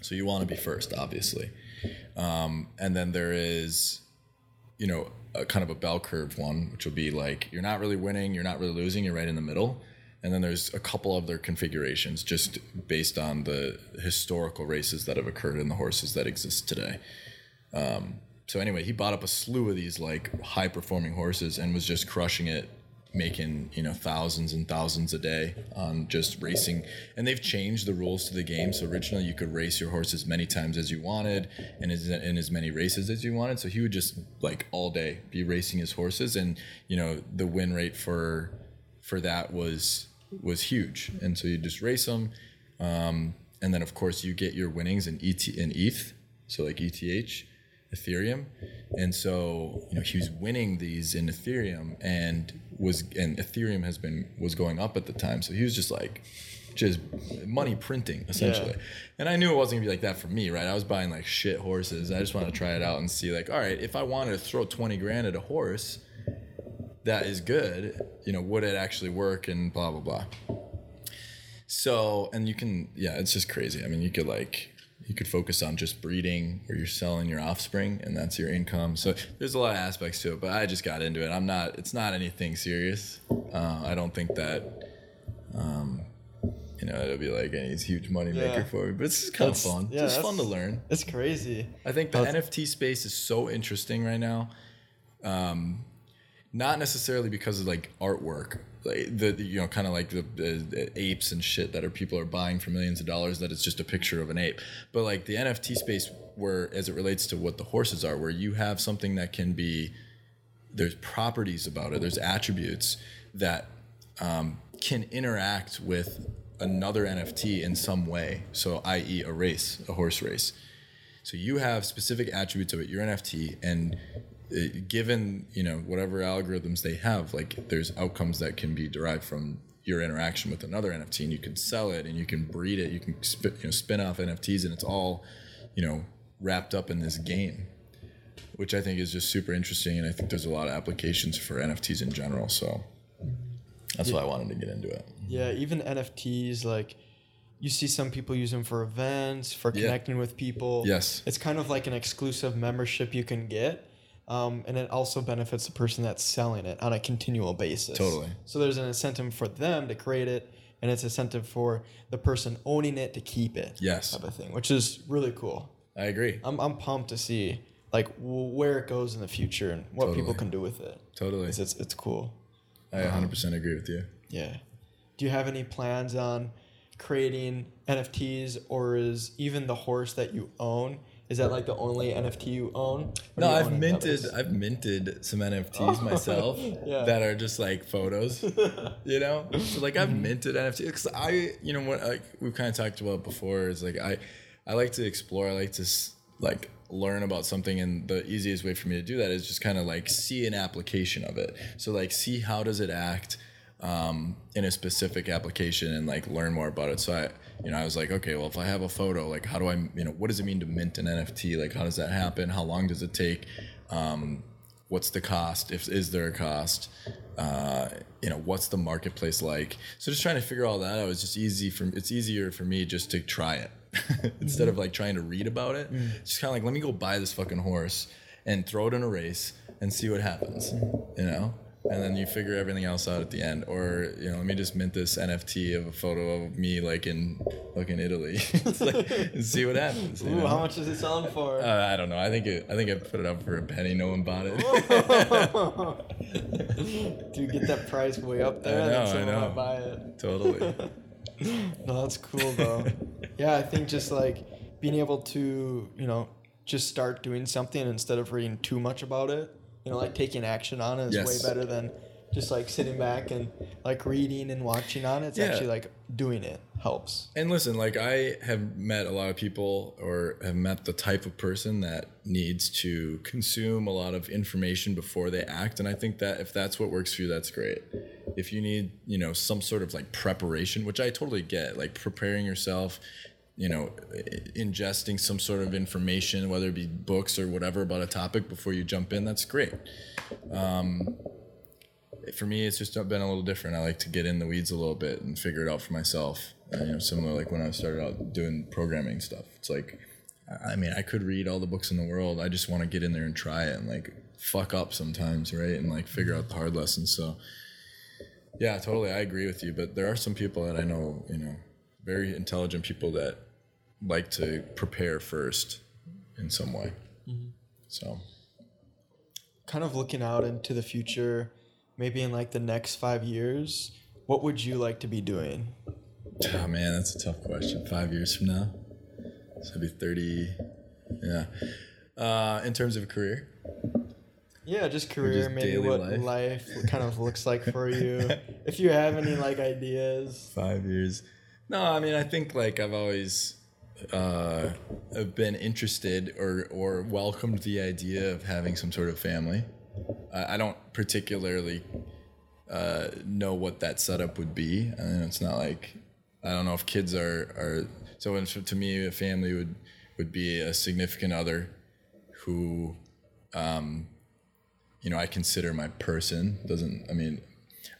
So you want to be first obviously um, and then there is, you know, a kind of a bell curve one, which will be like you're not really winning, you're not really losing, you're right in the middle. And then there's a couple of their configurations just based on the historical races that have occurred in the horses that exist today. Um, so anyway, he bought up a slew of these like high performing horses and was just crushing it making you know thousands and thousands a day on just racing. And they've changed the rules to the game. So originally you could race your horse as many times as you wanted and as, in as many races as you wanted. So he would just like all day be racing his horses. And you know the win rate for for that was was huge. And so you just race them um, and then of course you get your winnings in ET in ETH so like ETH Ethereum, and so you know he was winning these in Ethereum, and was and Ethereum has been was going up at the time, so he was just like just money printing essentially.
Yeah.
And I knew it wasn't gonna be like that for me, right? I was buying like shit horses. I just wanted to try it out and see like, all right, if I wanted to throw twenty grand at a horse that is good, you know, would it actually work and blah blah blah. So and you can yeah, it's just crazy. I mean, you could like you could focus on just breeding where you're selling your offspring and that's your income so there's a lot of aspects to it but i just got into it i'm not it's not anything serious uh, i don't think that um, you know it'll be like any huge money
Yeah.
maker for me but it's just kind of fun
yeah,
it's just fun to learn
It's crazy.
I think the
That's-
NFT space is so interesting right now. Um, not necessarily because of like artwork, like the you know kind of like the, the, the apes and shit that are people are buying for millions of dollars that it's just a picture of an ape, but like the NFT space where as it relates to what the horses are, where you have something that can be there's properties about it, there's attributes that um, can interact with another NFT in some way. So, i.e., a race, a horse race. So you have specific attributes of it, your NFT, and uh, given you know whatever algorithms they have, like there's outcomes that can be derived from your interaction with another NFT, and you can sell it, and you can breed it, you can spin, you know spin off NFTs, and it's all you know wrapped up in this game, which I think is just super interesting, and I think there's a lot of applications for NFTs in general. So that's why I wanted to get into it.
Yeah, even NFTs like you see some people use them for events, for
Yeah.
connecting with people.
Yes.
It's kind of like an exclusive membership you can get. Um, and it also benefits the person that's selling it on a continual basis.
Totally.
So there's an incentive for them to create it, and it's incentive for the person owning it to keep it.
Yes.
Type of thing, which is really cool.
I agree.
I'm, I'm pumped to see like w- where it goes in the future and what people can do with it.
Totally.
It's, it's, it's cool.
I 100% agree with you.
Yeah. Do you have any plans on creating NFTs or is even the horse that you own? Is that like the only NFT you own?
No,
you
I've minted
others?
I've minted some NFTs myself
Yeah.
that are just like photos, you know. So like I've minted NFTs because I, you know, what like we've kind of talked about before is like I, I like to explore. I like to like learn about something, and the easiest way for me to do that is just kind of like see an application of it. So like see how does it act um, in a specific application and like learn more about it. So I, you know, I was like, okay, well, if I have a photo, like, how do I, you know, what does it mean to mint an NFT? Like, how does that happen? How long does it take? Um, what's the cost? If is there a cost? Uh, you know, what's the marketplace like? So just trying to figure all that out is just easy for. It's easier for me just to try it instead of like trying to read about it. Just kind of like, let me go buy this fucking horse and throw it in a race and see what happens. You know and then you figure everything else out at the end. Or you know, let me just mint this NFT of a photo of me like in like in Italy, like, and see what happens.
Ooh,
know?
how much is it selling for?
Uh, I don't know. I think it, I think I put it up for a penny. No one bought it.
You get that price way up there?
I know, I know.
buy it.
totally.
No, that's cool though. yeah, I think just like being able to, you know, just start doing something instead of reading too much about it. You know, like taking action on it is
Yes.
way better than just like sitting back and like reading and watching on it. It's
Yeah.
actually like doing it helps.
And listen, like I have met a lot of people or have met the type of person that needs to consume a lot of information before they act. And I think that if that's what works for you, that's great. If you need, you know, some sort of like preparation, which I totally get, like preparing yourself, you know, ingesting some sort of information, whether it be books or whatever about a topic before you jump in, that's great for me, it's just been a little different. I like to get in the weeds a little bit and figure it out for myself. Uh, you know, similar like when I started out doing programming stuff. It's like, I mean, I could read all the books in the world. I just want to get in there and try it and like fuck up sometimes, right? And like figure out the hard lessons. So, yeah, totally, I agree with you. But there are some people that I know, you know, very intelligent people that like to prepare first in some way. So.
Kind of looking out into the future, maybe in like the next five years, what would you like to be doing?
Oh man, that's a tough question. Five years from now, so I'd be thirty. Yeah. Uh, in terms of career,
Yeah, just career,
just
maybe what
life.
life, kind of looks like for you. if you have any like ideas.
five years. No, I mean I think like I've always uh, have been interested or or welcomed the idea of having some sort of family. I, I don't particularly uh, know what that setup would be. I mean, it's not like I don't know if kids are are. So to me, a family would would be a significant other who, um, you know, I consider my person. Doesn't I mean,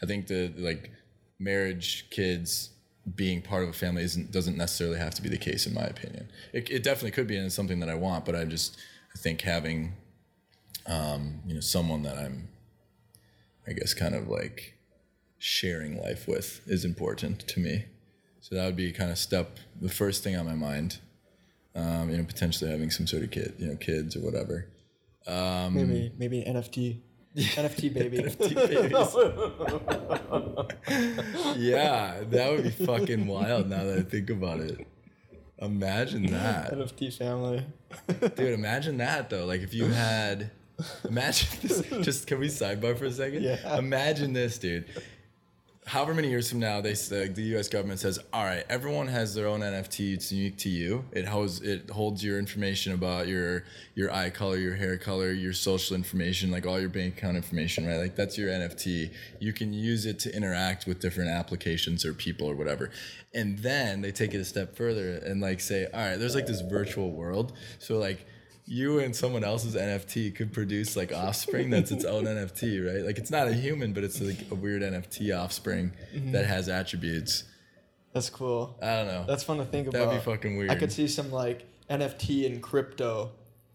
I think the like marriage, kids, being part of a family isn't doesn't necessarily have to be the case in my opinion. It, it definitely could be, and it's something that I want. But I just I think having, um, you know, someone that I'm, I guess, kind of like sharing life with is important to me. So that would be kind of step the first thing on my mind. Um, you know, potentially having some sort of kid, you know, kids or whatever. Um,
Maybe maybe NFT. NFT baby.
NFT yeah, that would be fucking wild now that I think about it. Imagine that.
NFT family.
Dude, imagine that though. Like if you had imagine this just can we sidebar for a second?
Yeah.
Imagine this, dude. However many years from now, they say the U.S. government says, "All right, everyone has their own NFT. It's unique to you. It holds it holds your information about your your eye color, your hair color, your social information, like all your bank account information, right? Like that's your NFT. You can use it to interact with different applications or people or whatever. And then they take it a step further and like say, all right, there's like this virtual world. So like you and someone else's NFT could produce like offspring that's its own NFT, right? Like it's not a human, but it's like a weird NFT offspring that has attributes.
That's cool.
I don't know.
That's fun to think about.
That'd be fucking weird.
I could see some like NFT and crypto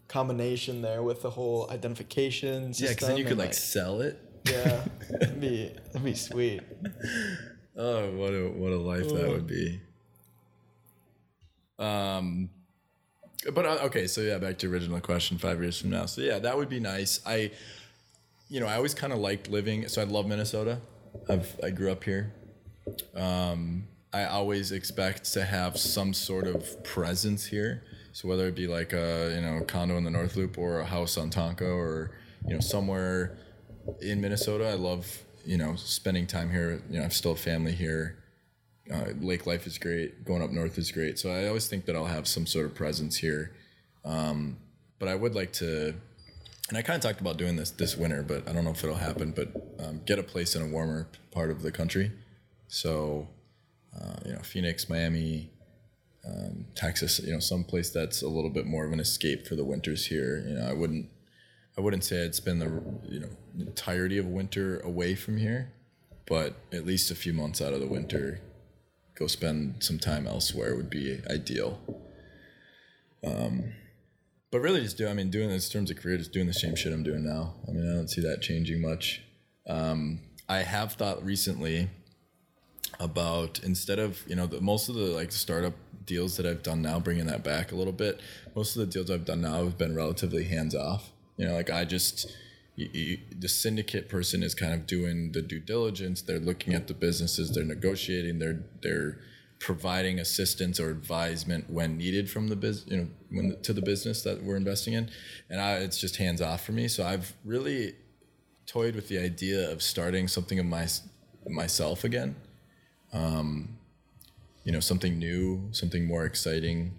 combination there with the whole identification system.
yeah, because then you could
and,
like sell it.
yeah, that'd be that'd be sweet.
Oh, what a what a life that would be. Um, but uh, okay, so yeah, back to original question. Five years from now, so yeah, that would be nice. I, you know, I always kind of liked living. So I love Minnesota. I've I grew up here. Um, I always expect to have some sort of presence here. So whether it be like a you know condo in the North Loop or a house on Tonka or you know somewhere in Minnesota, I love you know spending time here. You know, I've still family here. Uh, lake life is great. Going up north is great. So I always think that I'll have some sort of presence here. Um, but I would like to, and I kind of talked about doing this this winter, but I don't know if it'll happen. But um, get a place in a warmer part of the country. So uh, you know, Phoenix, Miami, um, Texas. You know, some place that's a little bit more of an escape for the winters here. You know, I wouldn't. I wouldn't say I'd spend the you know entirety of winter away from here, but at least a few months out of the winter, go spend some time elsewhere would be ideal. Um, but really, just do I mean doing this in terms of career, just doing the same shit I'm doing now. I mean, I don't see that changing much. Um, I have thought recently about instead of you know the, most of the like startup deals that I've done now, bringing that back a little bit. Most of the deals I've done now have been relatively hands off. You know, like I just you, the syndicate person is kind of doing the due diligence. They're looking at the businesses. They're negotiating. They're they're providing assistance or advisement when needed from the business, you know, when to the business that we're investing in, and I, it's just hands off for me. So I've really toyed with the idea of starting something of my myself again. Um, you know, something new, something more exciting,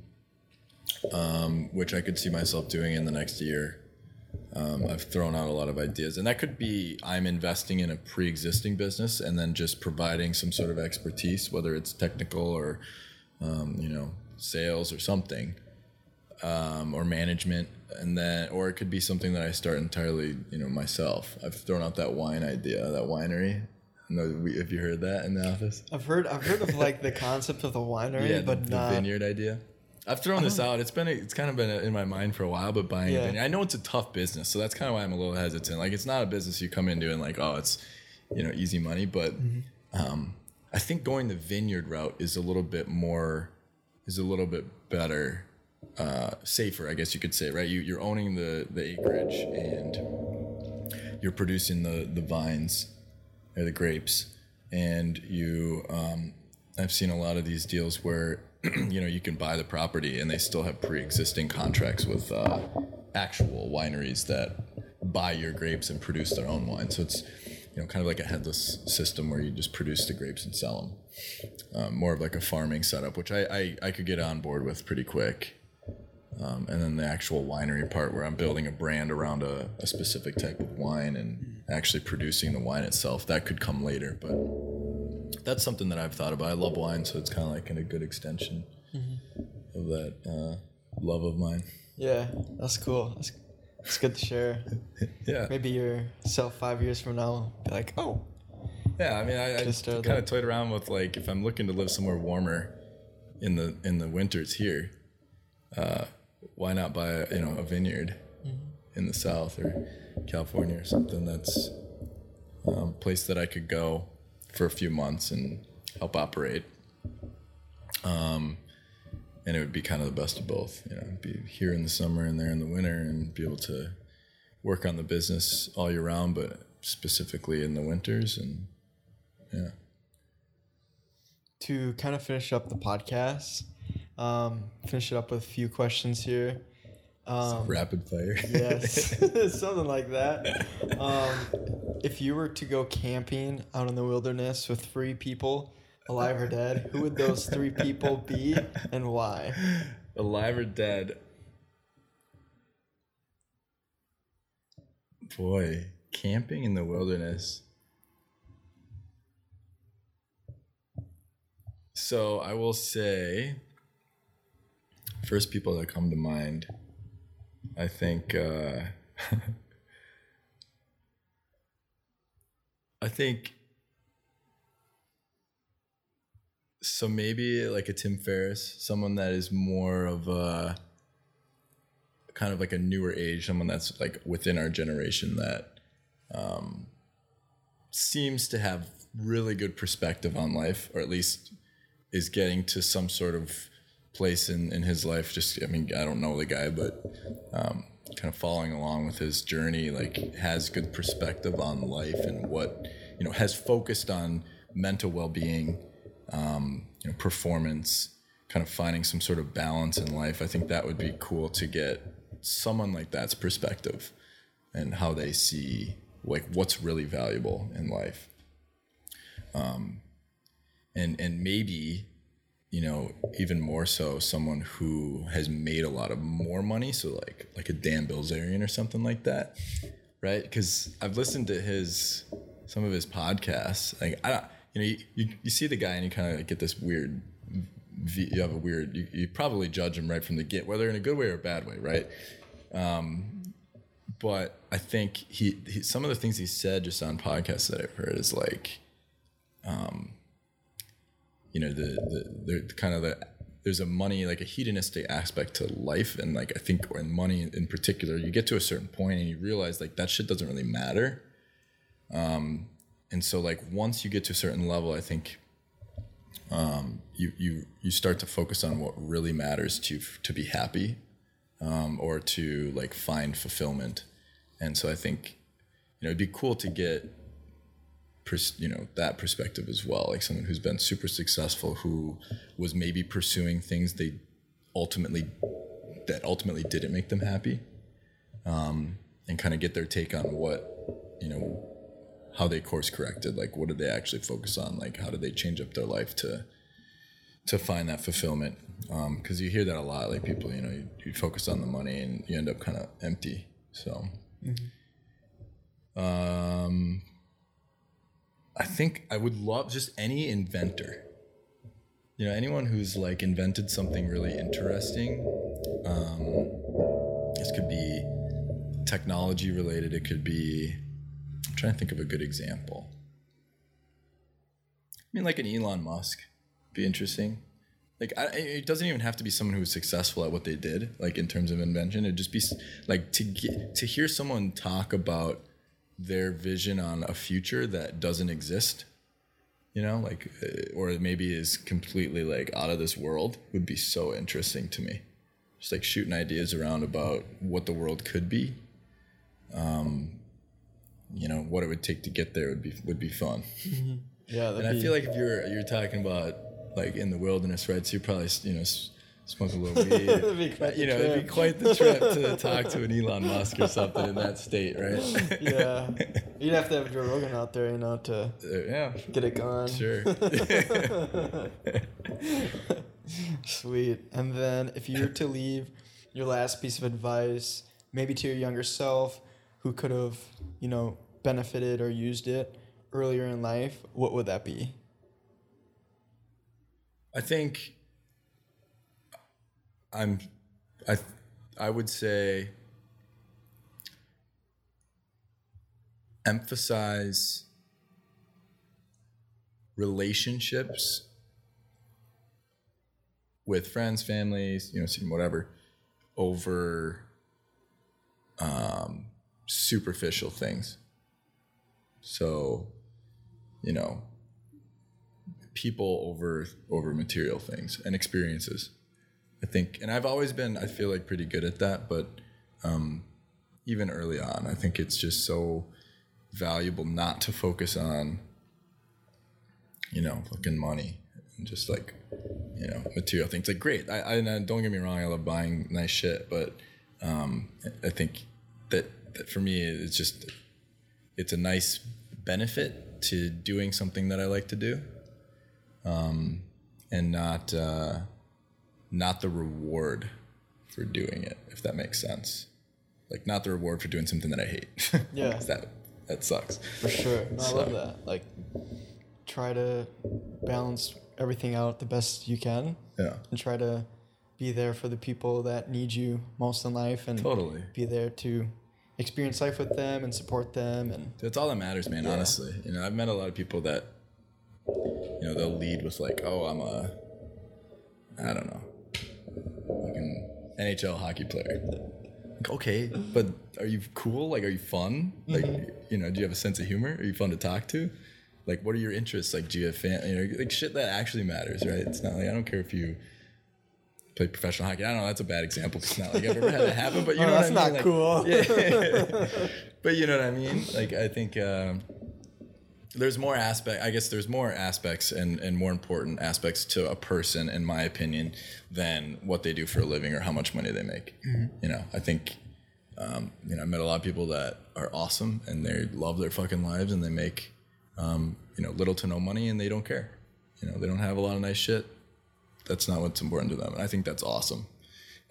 um, which I could see myself doing in the next year. Um, I've thrown out a lot of ideas, and that could be I'm investing in a pre-existing business and then just providing some sort of expertise, whether it's technical or um, you know sales or something, um, or management, and then or it could be something that I start entirely you know myself. I've thrown out that wine idea, that winery. No, we, have you heard that in the office?
I've heard I've heard of like the concept of the winery,
Yeah,
but
the,
not.
the vineyard idea. I've thrown this out. It's been a, it's kind of been in my mind for a while, but buying
Yeah.
I know it's a tough business, so that's kind of why I'm a little hesitant. Like it's not a business you come into and like, oh, it's you know easy money, but um, I think going the vineyard route is a little bit more is a little bit better, uh, safer, I guess you could say, right? You you're owning the the acreage and you're producing the the vines or the grapes, and you. Um, I've seen a lot of these deals where you know you can buy the property and they still have pre-existing contracts with uh, actual wineries that buy your grapes and produce their own wine. So it's you know kind of like a headless system where you just produce the grapes and sell them. Um, more of like a farming setup, which I, I, I could get on board with pretty quick. Um, and then the actual winery part where I'm building a brand around a, a specific type of wine and actually producing the wine itself, that could come later. But that's something that I've thought about. I love wine, so it's kind of like in a good extension of that uh, love of mine.
Yeah, that's cool. That's, that's good to share.
Yeah.
Maybe yourself five years from now be like, oh,
Yeah, I mean, I, I
Just
kind of toyed around with like if I'm looking to live somewhere warmer in the in the winters here, uh, why not buy a, you know a vineyard in the south or California or something that's um, place that I could go for a few months and help operate. Um, and it would be kind of the best of both, you know, be here in the summer and there in the winter, and be able to work on the business all year round, but specifically in the winters and yeah.
to kind of finish up the podcast, um, finish it up with a few questions here. Um,
Rapid fire.
yes, something like that. Um, if you were to go camping out in the wilderness with three people, alive or dead, who would those three people be and why?
Alive or dead? Boy, camping in the wilderness. So I will say, first people that come to mind, I think. Uh, I think so maybe like a Tim Ferriss, someone that is more of a kind of like a newer age, someone that's like within our generation that um, seems to have really good perspective on life, or at least is getting to some sort of place in, in his life. Just, I mean, I don't know the guy, but um, kind of following along with his journey, like has good perspective on life and what, you know, has focused on mental well being, um, you know, performance, kind of finding some sort of balance in life. I think that would be cool to get someone like that's perspective and how they see like what's really valuable in life. Um, and and maybe you know even more so someone who has made a lot of more money so like like a dan bilzerian or something like that right? Because i've listened to his some of his podcasts like i don't you know you, you, you see the guy and you kind of like get this weird you have a weird you, you probably judge him right from the get whether in a good way or a bad way right? Um, but i think he, he some of the things he said just on podcasts that i've heard is like um, you know the, the the kind of the there's a money like a hedonistic aspect to life. And like i think in money in particular you get to a certain point and you realize like that shit doesn't really matter. Um and so like once you get to a certain level i think um you you you start to focus on what really matters to to be happy um or to like find fulfillment. And so i think you know it'd be cool to get pers- you know that perspective as well like someone who's been super successful who was maybe pursuing things they ultimately that ultimately didn't make them happy um, and kind of get their take on what you know how they course corrected like what did they actually focus on? Like how did they change up their life to to find that fulfillment? Because um, you hear that a lot like people you know you, you, focus on the money and you end up kind of empty so. Mm-hmm. um I think I would love just any inventor. You know, anyone who's like invented something really interesting. Um, this could be technology related. It could be. I'm trying to think of a good example. I mean, like an Elon Musk, be interesting. Like, I, it doesn't even have to be someone who was successful at what they did, like in terms of invention. It'd just be like to get to hear someone talk about their vision on a future that doesn't exist you know like uh, or maybe is completely like out of this world would be so interesting to me just like shooting ideas around about what the world could be um you know what it would take to get there would be would be fun
mm-hmm. yeah
and i feel like if you're you're talking about like in the wilderness right so you're probably you know smoke a little weed. you know, it'd be quite the trip to talk to an Elon Musk or something in that state, right?
yeah, you'd have to have Joe Rogan out there, you know, to
uh, yeah
get it going.
Sure.
Sweet. And then, if you were to leave your last piece of advice, maybe to your younger self, who could have, you know, benefited or used it earlier in life, what would that be?
I think I'm, I, I would say emphasize relationships with friends, families, you know, whatever, over um, superficial things. So, you know, people over over material things and experiences. I think, and I've always been, I feel like pretty good at that, but um, even early on, I think it's just so valuable not to focus on, you know, fucking money and just like, you know, material things. Like, great. I, I don't get me wrong, I love buying nice shit, but um, I think that, that for me, it's just, it's a nice benefit to doing something that I like to do. Um, and not, uh, not the reward for doing it, if that makes sense. Like not the reward for doing something that I hate.
Yeah.
that that sucks.
For sure. No, so. I love that. Like try to balance everything out the best you can.
Yeah.
And try to be there for the people that need you most in life and
totally
be there to experience life with them and support them and
that's all that matters man yeah. honestly you know i've met a lot of people that you know they'll lead with like, oh, I'm a, I don't know, like an NHL hockey player. Like, okay, but are you cool? Like, are you fun? Like, you know, do you have a sense of humor? Are you fun to talk to? Like, what are your interests? Like, do you have fan? You know, like shit that actually matters, right? It's not like I don't care if you play professional hockey. I don't know. That's a bad example. 'cause It's not like I've ever had that happen, but you
Oh,
know
that's
what I
not
mean.
cool.
Like, yeah. but you know what I mean. Like, I think. Um, there's more aspect i guess there's more aspects and, and more important aspects to a person in my opinion than what they do for a living or how much money they make. You know i think um, you know i met a lot of people that are awesome and they love their fucking lives and they make um, you know little to no money and they don't care. You know they don't have a lot of nice shit. That's not what's important to them and i think that's awesome.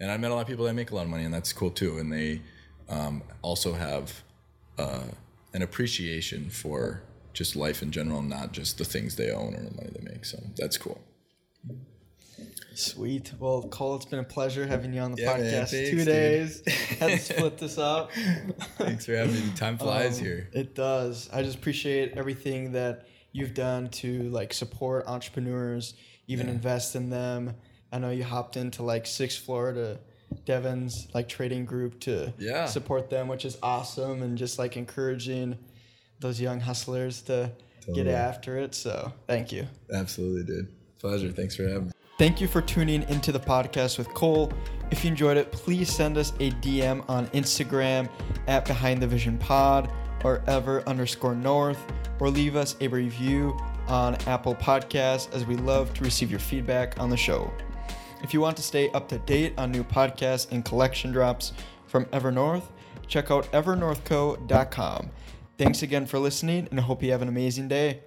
And i met a lot of people that make a lot of money and that's cool too and they um, also have uh, an appreciation for just life in general, not just the things they own or the money they make. So that's cool.
Sweet. Well, Cole, it's been a pleasure having you on the
Yeah, man,
podcast.
thanks,
Two days. Had to split this up.
Thanks for having me. Time flies
Um,
here.
It does. I just appreciate everything that you've done to like support entrepreneurs, even invest in them. I know you hopped into like Six Florida Devon's like trading group to
Yeah.
support them, which is awesome and just like encouraging those young hustlers to oh,
get
after it. So thank you.
Absolutely, dude. Pleasure. Thanks for having me.
Thank you for tuning into the podcast with Cole. If you enjoyed it, please send us a DM on Instagram at Behind the Vision Pod or ever underscore north, or leave us a review on Apple Podcasts as we love to receive your feedback on the show. If you want to stay up to date on new podcasts and collection drops from Evernorth, check out evernorthco.com. Thanks again for listening and I hope you have an amazing day.